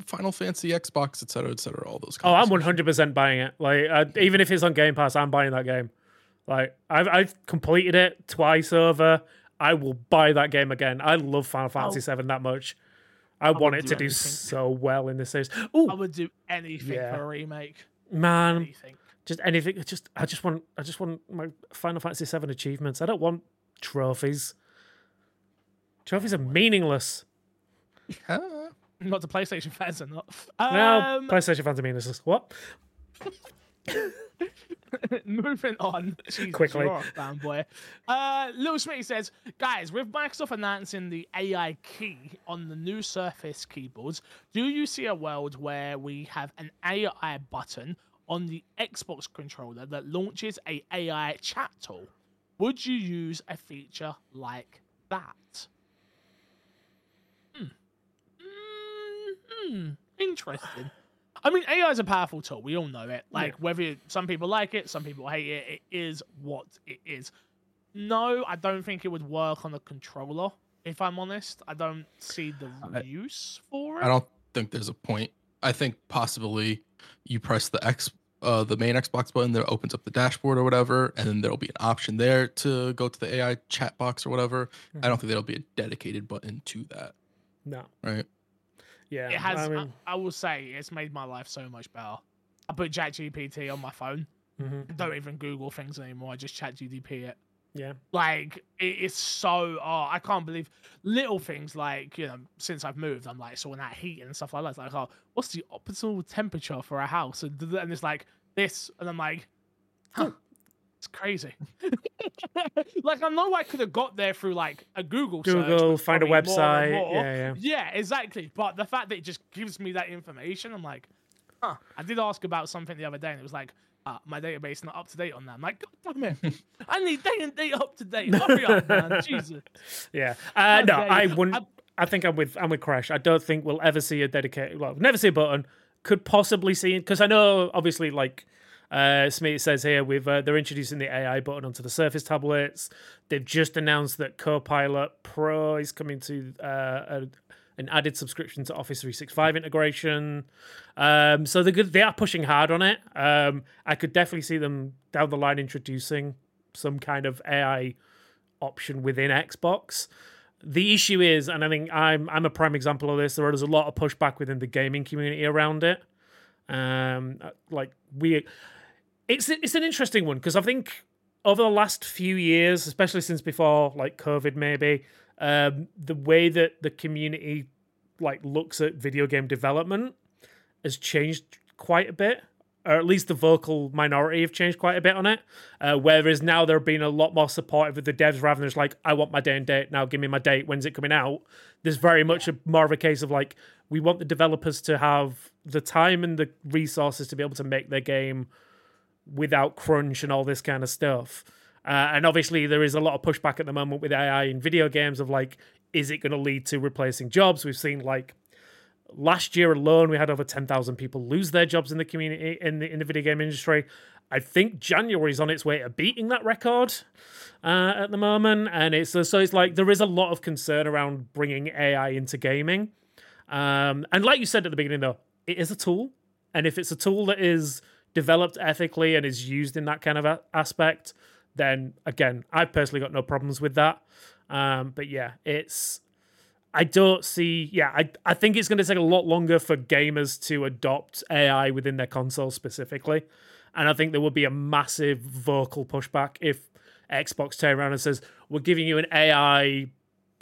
Final Fantasy, Xbox, etc., cetera, et cetera. All those. Oh, I'm 100% buying it. Like, uh, even if it's on Game Pass, I'm buying that game. Like, I've I've completed it twice over. I will buy that game again. I love Final Fantasy VII that much. I, want it do to do anything. so well in this series. I Oh would do anything Yeah. for a remake. man, Anything. just anything. Just I just want I just want my Final Fantasy VII achievements. I don't want trophies. Trophies are meaningless. Not to PlayStation fans are not. Now Um, PlayStation fans are meaningless. What? moving on. Jesus, Quickly. you're a fanboy. Uh, Little Smitty says, guys, with Microsoft announcing the AI key on the new Surface keyboards, do you see a world where we have an AI button on the Xbox controller that launches a AI chat tool? Would you use a feature like that? Hmm. Mm, hmm. Interesting. I mean, AI is a powerful tool. We all know it. Like, whether some people like it, some people hate it, it is what it is. No, I don't think it would work on a controller. If I'm honest, I don't see the I- use for it. I don't think there's a point. I think possibly you press the X, uh, the main Xbox button that opens up the dashboard or whatever, and then there'll be an option there to go to the AI chat box or whatever. I don't think there'll be a dedicated button to that, No. right? Yeah. It has. I I, mean, I will say, it's made my life so much better. I put ChatGPT on my phone. mhm, I don't even Google things anymore. I just ChatGPT it. yeah. Like it is so. Oh, I can't believe little things like you know. Since I've moved, I'm like sorting out heat and stuff like that. It's like, oh, what's the optimal temperature for a house? And, and it's like this, and I'm like, huh, it's crazy. like I know I could have got there through like a Google Google, which find a probably more website. more. Yeah, yeah. Yeah, exactly. But the fact that it just gives me that information, I'm like, huh. I did ask about something the other day, and it was like, uh, my database not up to date on that. I'm like, God damn it. I need day and day up to date. Hurry up, man. Jesus. Yeah. Uh, no. I wouldn't. I- I think I'm with I'm with Crash. I don't think we'll ever see a dedicated. Well, never see a button. Could possibly see it because I know obviously like uh, Smith says here, with uh, they're introducing the AI button onto the Surface tablets. They've just announced that Copilot Pro is coming to uh, a, an added subscription to Office 365 integration. Um, so they're good. They are pushing hard on it. Um, I could definitely see them down the line introducing some kind of AI option within Xbox. The issue is, and I think I'm I'm a prime example of this. There is a lot of pushback within the gaming community around it. Um, like we, it's it's an interesting one because I think over the last few years, especially since before like COVID, maybe um, the way that the community like looks at video game development has changed quite a bit or at least the vocal minority have changed quite a bit on it. Uh, whereas now they're being a lot more supportive of the devs rather than just like, I want my day and date now, give me my date. When's it coming out? There's very much a, more of a case of like, we want the developers to have the time and the resources to be able to make their game without crunch and all this kind of stuff. Uh, and obviously, there is a lot of pushback at the moment with AI in video games of like, is it going to lead to replacing jobs? We've seen like last year alone, we had over 10,000 people lose their jobs in the community, in the, in the video game industry. I think January is on its way to beating that record uh, at the moment. And it's so it's like there is a lot of concern around bringing AI into gaming. Um, and like you said at the beginning, though, it is a tool. And if it's a tool that is developed ethically and is used in that kind of a- aspect, then again, I've personally got no problems with that. Um, but yeah, it's I don't see. Yeah, I I think it's going to take a lot longer for gamers to adopt AI within their console specifically, and I think there will be a massive vocal pushback if Xbox turn around and says we're giving you an AI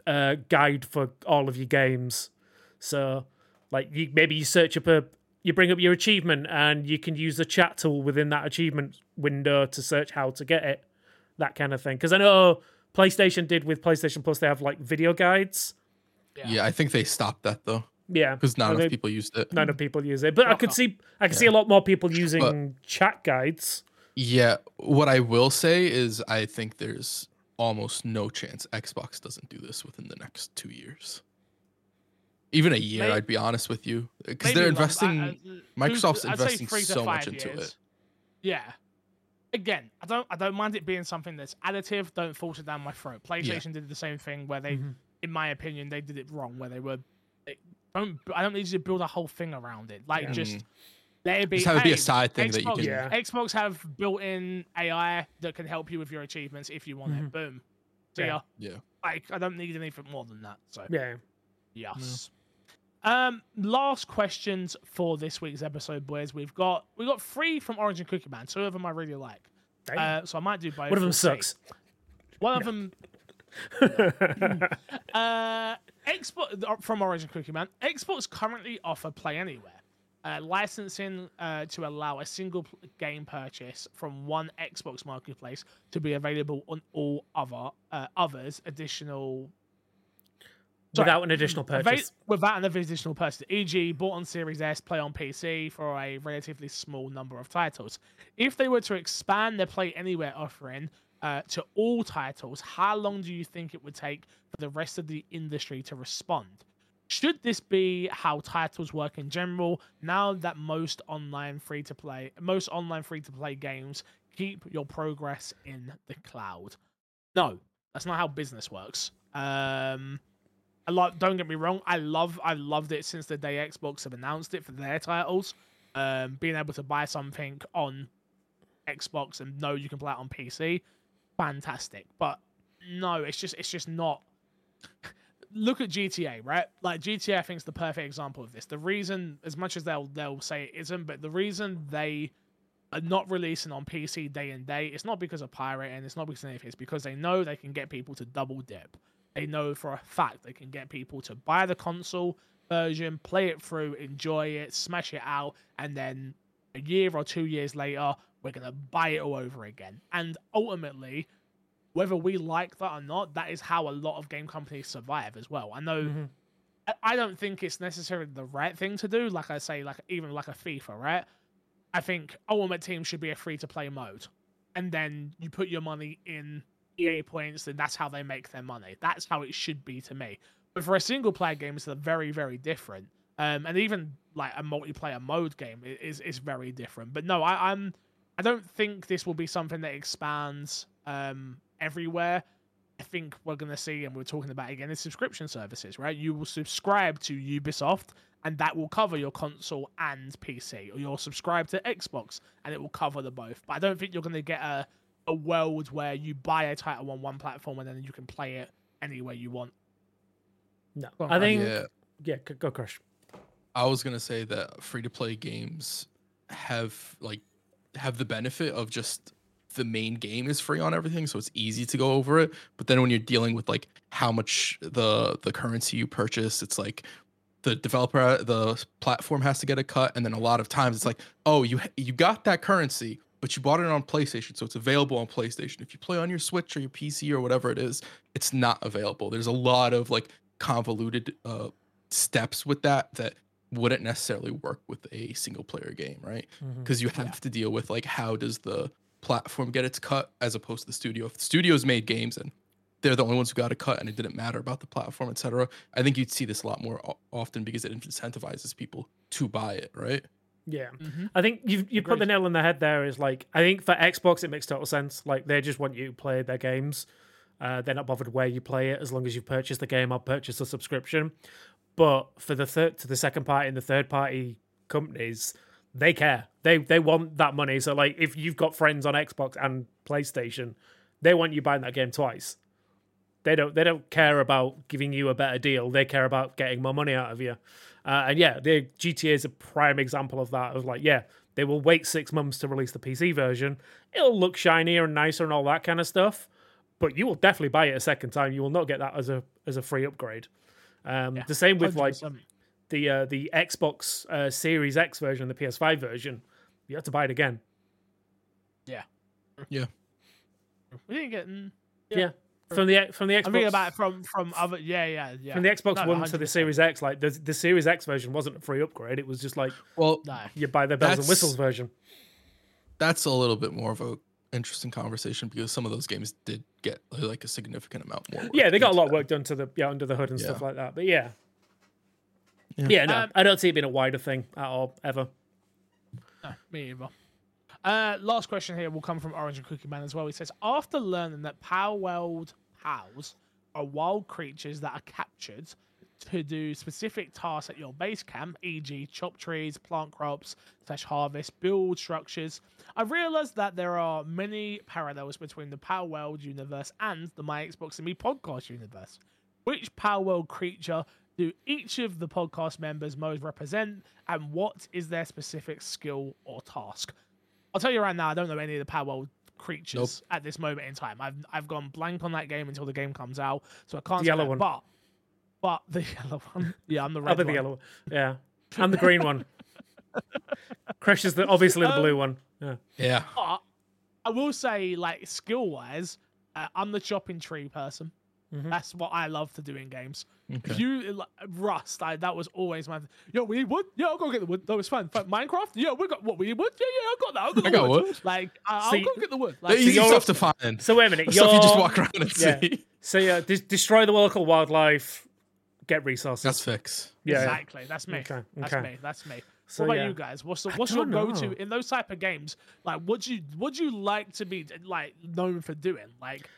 uh, guide for all of your games. So, like, you maybe you search up a you bring up your achievement and you can use the chat tool within that achievement window to search how to get it, that kind of thing. Because I know PlayStation did with PlayStation Plus, they have like video guides. Yeah. I think they stopped that though. Yeah, because not I enough people used it. Not enough people use it, but I could Fuck see I could see a lot more people using chat guides. Yeah, what I will say is I think there's almost no chance Xbox doesn't do this within the next two years. Even a year, May- I'd be honest with you, because they're investing. I- two- Microsoft's I'd investing three to so much five into it. Yeah. Again, I don't I don't mind it being something that's additive. Don't force it down my throat. PlayStation did the same thing where they, Mhm. in my opinion, they did it wrong. Where they were, they, don't I don't need you to build a whole thing around it. Like Yeah. just let it be. Just have it be a side thing that you Xbox, can. Yeah. Xbox have built-in AI that can help you with your achievements if you want Mhm. it. Boom. See Yeah. ya. Yeah. Like I don't need anything more than that. So Yeah, Yes. Um, last questions for this week's episode, boys. We've got we got three from Orange and Cookie Man. Two of them I really like. Uh, so I might do both. one of them sucks. One of them, uh, Xbox from Orange and Cookie Man. Xbox currently offer Play Anywhere, uh, licensing uh, to allow a single game purchase from one Xbox marketplace to be available on all other uh, others additional Sorry. Without an additional purchase. without an additional purchase, e.g., bought on Series S, play on PC for a relatively small number of titles. If they were to expand their Play Anywhere offering uh, to all titles, how long do you think it would take for the rest of the industry to respond? Should this be how titles work in general? Now that most online free to play, most online free to play games keep your progress in the cloud. No, that's not how business works. Um, I. Don't get me wrong. I love. I loved it since the day Xbox have announced it for their titles. Um, being able to buy something on Xbox and know you can play it on PC, fantastic. But no, it's just. It's just not. Look at GTA, right? Like GTA, I think is the perfect example of this. The reason, as much as they'll they'll say it isn't, but the reason they are not releasing on PC day and day, it's not because of pirate and it's not because of anything. It's because they know they can get people to double dip they know for a fact they can get people to buy the console version, play it through, enjoy it, smash it out, and then a year or two years later, we're going to buy it all over again. And ultimately, whether we like that or not, that is how a lot of game companies survive as well. I know. Mhm. I- I don't think it's necessarily the right thing to do. Like I say, like even like a FIFA, right? I think Ultimate Team should be a free to play mode, and then you put your money in EA points, then that's how they make their money. That's how it should be to me. But for a single player game, it's very, very different. Um, and even like a multiplayer mode game is is very different. But no, I, I'm I don't think this will be something that expands um, everywhere. I think we're gonna see, and we're talking about again, is subscription services, right? You will subscribe to Ubisoft, and that will cover your console and PC, or you'll subscribe to Xbox, and it will cover the both. But I don't think you're gonna get a a world where you buy a title on one platform and then you can play it anywhere you want. No, Go on, I think Yeah. yeah, go, go crush. I was gonna say that free to play games have like have the benefit of just the main game is free on everything, so it's easy to go over it. But then when you're dealing with like how much the the currency you purchase, it's like the developer the platform has to get a cut, and then a lot of times it's like, oh, you you got that currency, but you bought it on PlayStation, so it's available on PlayStation. If you play on your Switch or your PC or whatever it is, it's not available. There's a lot of like convoluted uh, steps with that that wouldn't necessarily work with a single player game, right? Because you have to deal with like how does the platform get its cut as opposed to the studio. If the studio's made games and they're the only ones who got a cut and it didn't matter about the platform, etc. I think you'd see this a lot more often because it incentivizes people to buy it, right? Yeah. Mm-hmm. I think you've you put the nail on the head there. Is like I think for Xbox it makes total sense. Like they just want you to play their games. Uh, they're not bothered where you play it as long as you've purchased the game or purchased a subscription. But for the third to the second party and the third party companies, they care. They they want that money. So like if you've got friends on Xbox and PlayStation, they want you buying that game twice. They don't they don't care about giving you a better deal. They care about getting more money out of you. Uh, and yeah, the GTA is a prime example of that. Of like, yeah, they will wait six months to release the PC version. It'll look shinier and nicer and all that kind of stuff, but you will definitely buy it a second time. You will not get that as a as a free upgrade. Um, Yeah, the same with like 100%. the uh, the Xbox uh, Series X version, the PS5 version. You have to buy it again. Yeah. Yeah. We didn't get. mm, Yeah. From the from the Xbox I'm thinking about it from from other. Yeah, yeah, yeah. from the Xbox No, One to the Series X. Like the the Series X version wasn't a free upgrade. It was just like Well, No. you buy the bells and whistles version. that's a little bit more of a interesting conversation because some of those games did get like a significant amount more. work Yeah, they got a lot of work done to the yeah under the hood and stuff like that. But yeah, Yeah. yeah, no, Um, I don't see it being a wider thing at all ever. No, me either. Uh, last question here will come from Orange and Cookie Man as well. He says, after learning that Palworld pals are wild creatures that are captured to do specific tasks at your base camp, e.g., chop trees, plant crops, slash harvest, build structures, I've realized that there are many parallels between the Palworld universe and the My Xbox and Me podcast universe. Which Palworld creature do each of the podcast members most represent, and what is their specific skill or task? I'll tell you right now, I don't know any of the Palworld creatures at this moment in time. I've I've gone blank on that game until the game comes out, so I can't. The yellow that, one. but but the yellow one. Yeah, I'm the red Other one. the yellow, yeah, and the green one. Crash is the obviously the Um, blue one. Yeah, Yeah. But I will say, like skill wise, uh, I'm the chopping tree person. Mhm. That's what I love to do in games. If you like, Rust, I, that was always my. Yo, we need wood. Yeah, I'll go get the wood. That was fun. Fun. Minecraft. Yeah, we got what we need wood. Yeah, yeah, I got that. I got, the I got wood. wood. Like, I, I'll See, go get the wood. The Like, easy you're- stuff to find. So wait a minute, The you're, stuff you just walk around and yeah. see. So yeah, de- destroy the local wildlife, get resources. That's fix. yeah, yeah. exactly. That's me. Okay, That's okay. me. That's me. So, what about yeah. you guys? What's the, what's your go-to in those type of games? Like, what do you what do you like to be like known for doing? Like,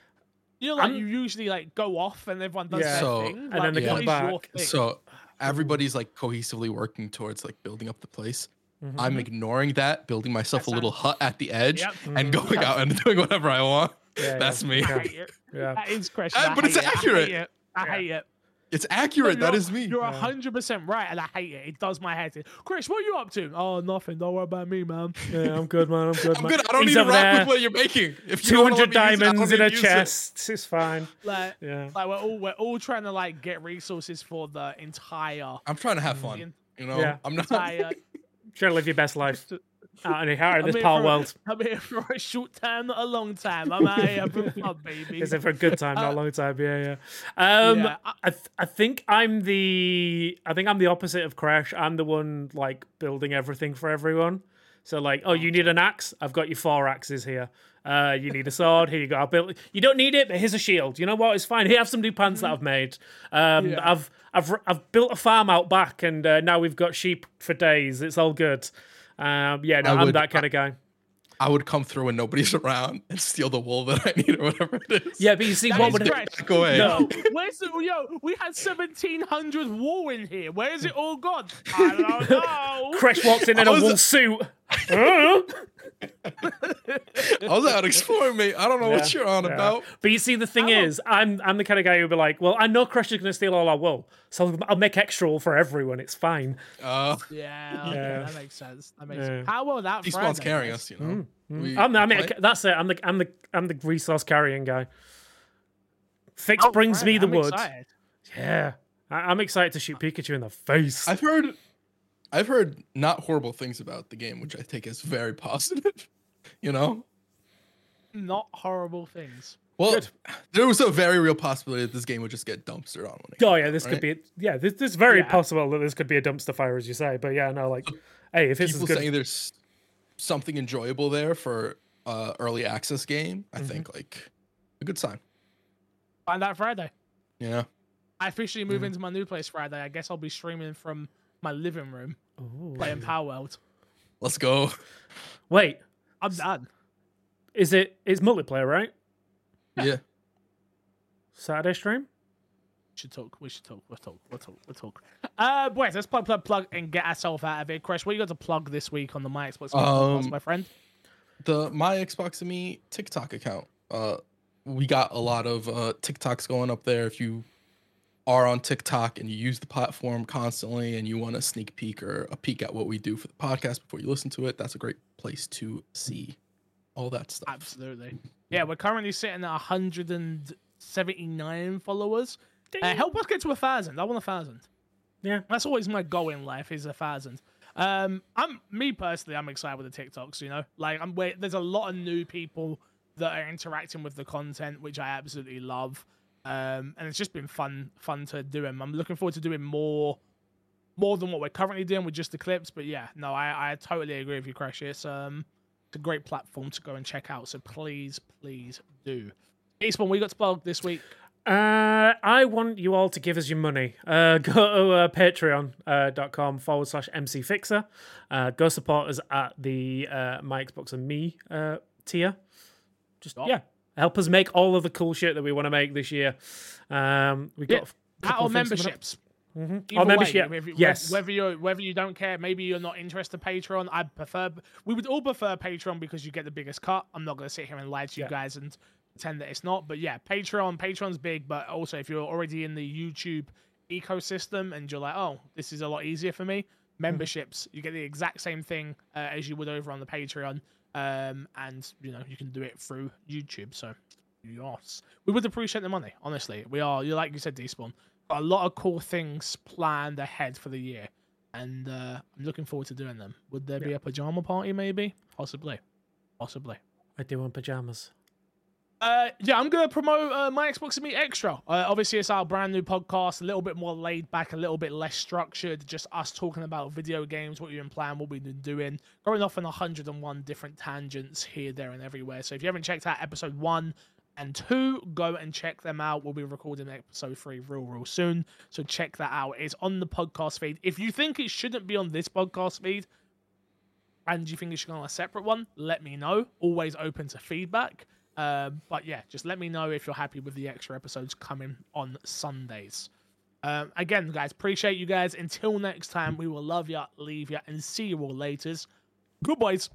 you know, like I'm- you usually like go off and everyone does Yeah. their So- thing. And like, then they come back. So everybody's like cohesively working towards like building up the place. Mhm. I'm ignoring that, building myself That a little hut at the edge Yep. and going out and doing whatever I want. Yeah, yeah. That's me. I Okay. hate it. yeah. That is Chris. Uh, but it's hate it. I hate accurate. it. I Yeah. hate it. It's accurate. that You're- me. You're Yeah. hundred percent right, and I hate it. It does my head in. Chris, what are you up to? Oh, nothing. Don't worry about me, man. Yeah, I'm good, man. I'm good, I'm man. good. I don't He's need to over rock with what you're making. If you Two don't wanna hundred let me use it, I diamonds in a to use it. chest. It's fine. Like, Yeah. like we're all we're all trying to like get resources for the entire I'm trying to have fun. You know, Yeah. I'm not. entire. Trying to live your best life out in, out in I'm this Palworld. I'm here for a short time, not a long time. I'm out here for fun, baby. Is it for a good time, not Uh, a long time? Yeah, yeah. Um, Yeah, I- I, th- I think I'm the I think I'm the opposite of Crash. I'm the one like building everything for everyone. So like, oh, you need an axe? I've got your four axes here. Uh, you need a sword? Here you go. I built. You don't need it, but here's a shield. You know what? It's fine. Here, have some new pants that I've made. Um, Yeah. I've I've I've built a farm out back, and uh, now we've got sheep for days. It's all good. Um, yeah, no, I I'm would- that kind of guy. I would come through when nobody's around and steal the wool that I need or whatever it is. Yeah, but you see, That what is would correct. Back away. No. Where's the yo? We had seventeen hundred wool in here. Where is it all gone? I don't know. Crash walks in in I a was- wool suit? Huh? I was out exploring, mate. I don't know what you're on yeah. about. But you see, the thing is, I'm I'm the kind of guy who'd be like, well, I know Crash is going to steal all our wool, so I'll make extra wool for everyone. It's fine. Uh, Yeah, okay, Yeah. that makes sense. That makes Yeah. sense. How will that? these Friday, spawns carrying guys? us, you know. We- I'm, I mean, that's it. I'm the I'm the I'm the resource carrying guy. Fix Oh, brings me the I'm wood. excited. Yeah, I, I'm excited to shoot Pikachu in the face. I've heard, I've heard not horrible things about the game, which I take as very positive. You know, Not horrible things. well, Good. there was a very real possibility that this game would just get dumpstered on. When it oh came yeah, this out, could right? be yeah. This, this very Yeah. possible that this could be a dumpster fire, as you say. But yeah, no, like, hey, if this is People good, saying there's something enjoyable there for uh early access game. I Mm-hmm. think like a good sign. Find out Friday. Yeah. I officially move into my new place Friday. I guess I'll be streaming from my living room, Ooh. playing Palworld. Let's go. wait, I'm done. is it? It's multiplayer, right? Yeah. Saturday stream. should talk. We should talk. We'll talk. We'll talk. We'll talk. Uh, boys, let's plug, plug, plug, and get ourselves out of here. Chris, what you got to plug this week on the My Xbox podcast, Um, my friend? the my Xbox and me TikTok account. Uh, we got a lot of uh TikToks going up there. If you are on TikTok and you use the platform constantly and you want a sneak peek or a peek at what we do for the podcast before you listen to it, that's a great place to see all that stuff. Absolutely. Yeah, we're currently sitting at 179 followers. Uh, help us get to a thousand. I want a thousand. Yeah. That's always my goal in life is a thousand. Um, I'm me personally, I'm excited with the TikToks. You know, like I'm wait. There's a lot of new people that are interacting with the content, which I absolutely love. Um, and it's just been fun, fun to do them. I'm looking forward to doing more, more than what we're currently doing with just the clips. But yeah, no, I, I totally agree with you, Crash. It's um, it's a great platform to go and check out. So please, please do. Eastbourne, we got to plug this week. Uh, I want you all to give us your money. Uh, go to uh, patreon.com forward slash mcfixer. Uh, go support us at the uh, My Xbox and Me uh, tier. Just, Stop. yeah, help us make all of the cool shit that we want to make this year. Um, we've got Yeah, a At couple our of things coming up. memberships. Mhm. Our membership, way, whether, yes. Whether you whether you don't care, maybe you're not interested in Patreon. I prefer. We would all prefer Patreon because you get the biggest cut. I'm not gonna sit here and lie to you Yeah. guys and pretend that it's not. But yeah, Patreon. Patreon's big, but also if you're already in the YouTube ecosystem and you're like, oh, this is a lot easier for me. Memberships, you get the exact same thing uh, as you would over on the Patreon, um, and you know you can do it through YouTube. So yes, we would appreciate the money. Honestly, we are. You like you said, Despawn got a lot of cool things planned ahead for the year, and uh, I'm looking forward to doing them. Would there be a pajama party? Maybe, possibly, possibly. I do want pajamas. Uh, yeah, I'm gonna promote uh, my Xbox and Me Extra. Uh, obviously, it's our brand new podcast, a little bit more laid back, a little bit less structured, just us talking about video games, what we've been playing, what we've been doing, going off on 101 different tangents here, there, and everywhere. So if you haven't checked out episode one and two, go and check them out. We'll be recording episode three real, real soon. So check that out. It's on the podcast feed. If you think it shouldn't be on this podcast feed, and you think it should go on a separate one, let me know. Always open to feedback. Um, but yeah, just let me know if you're happy with the extra episodes coming on Sundays. Um, again, guys, appreciate you guys. Until next time, we will love ya, leave ya, and see you all later. Goodbyes.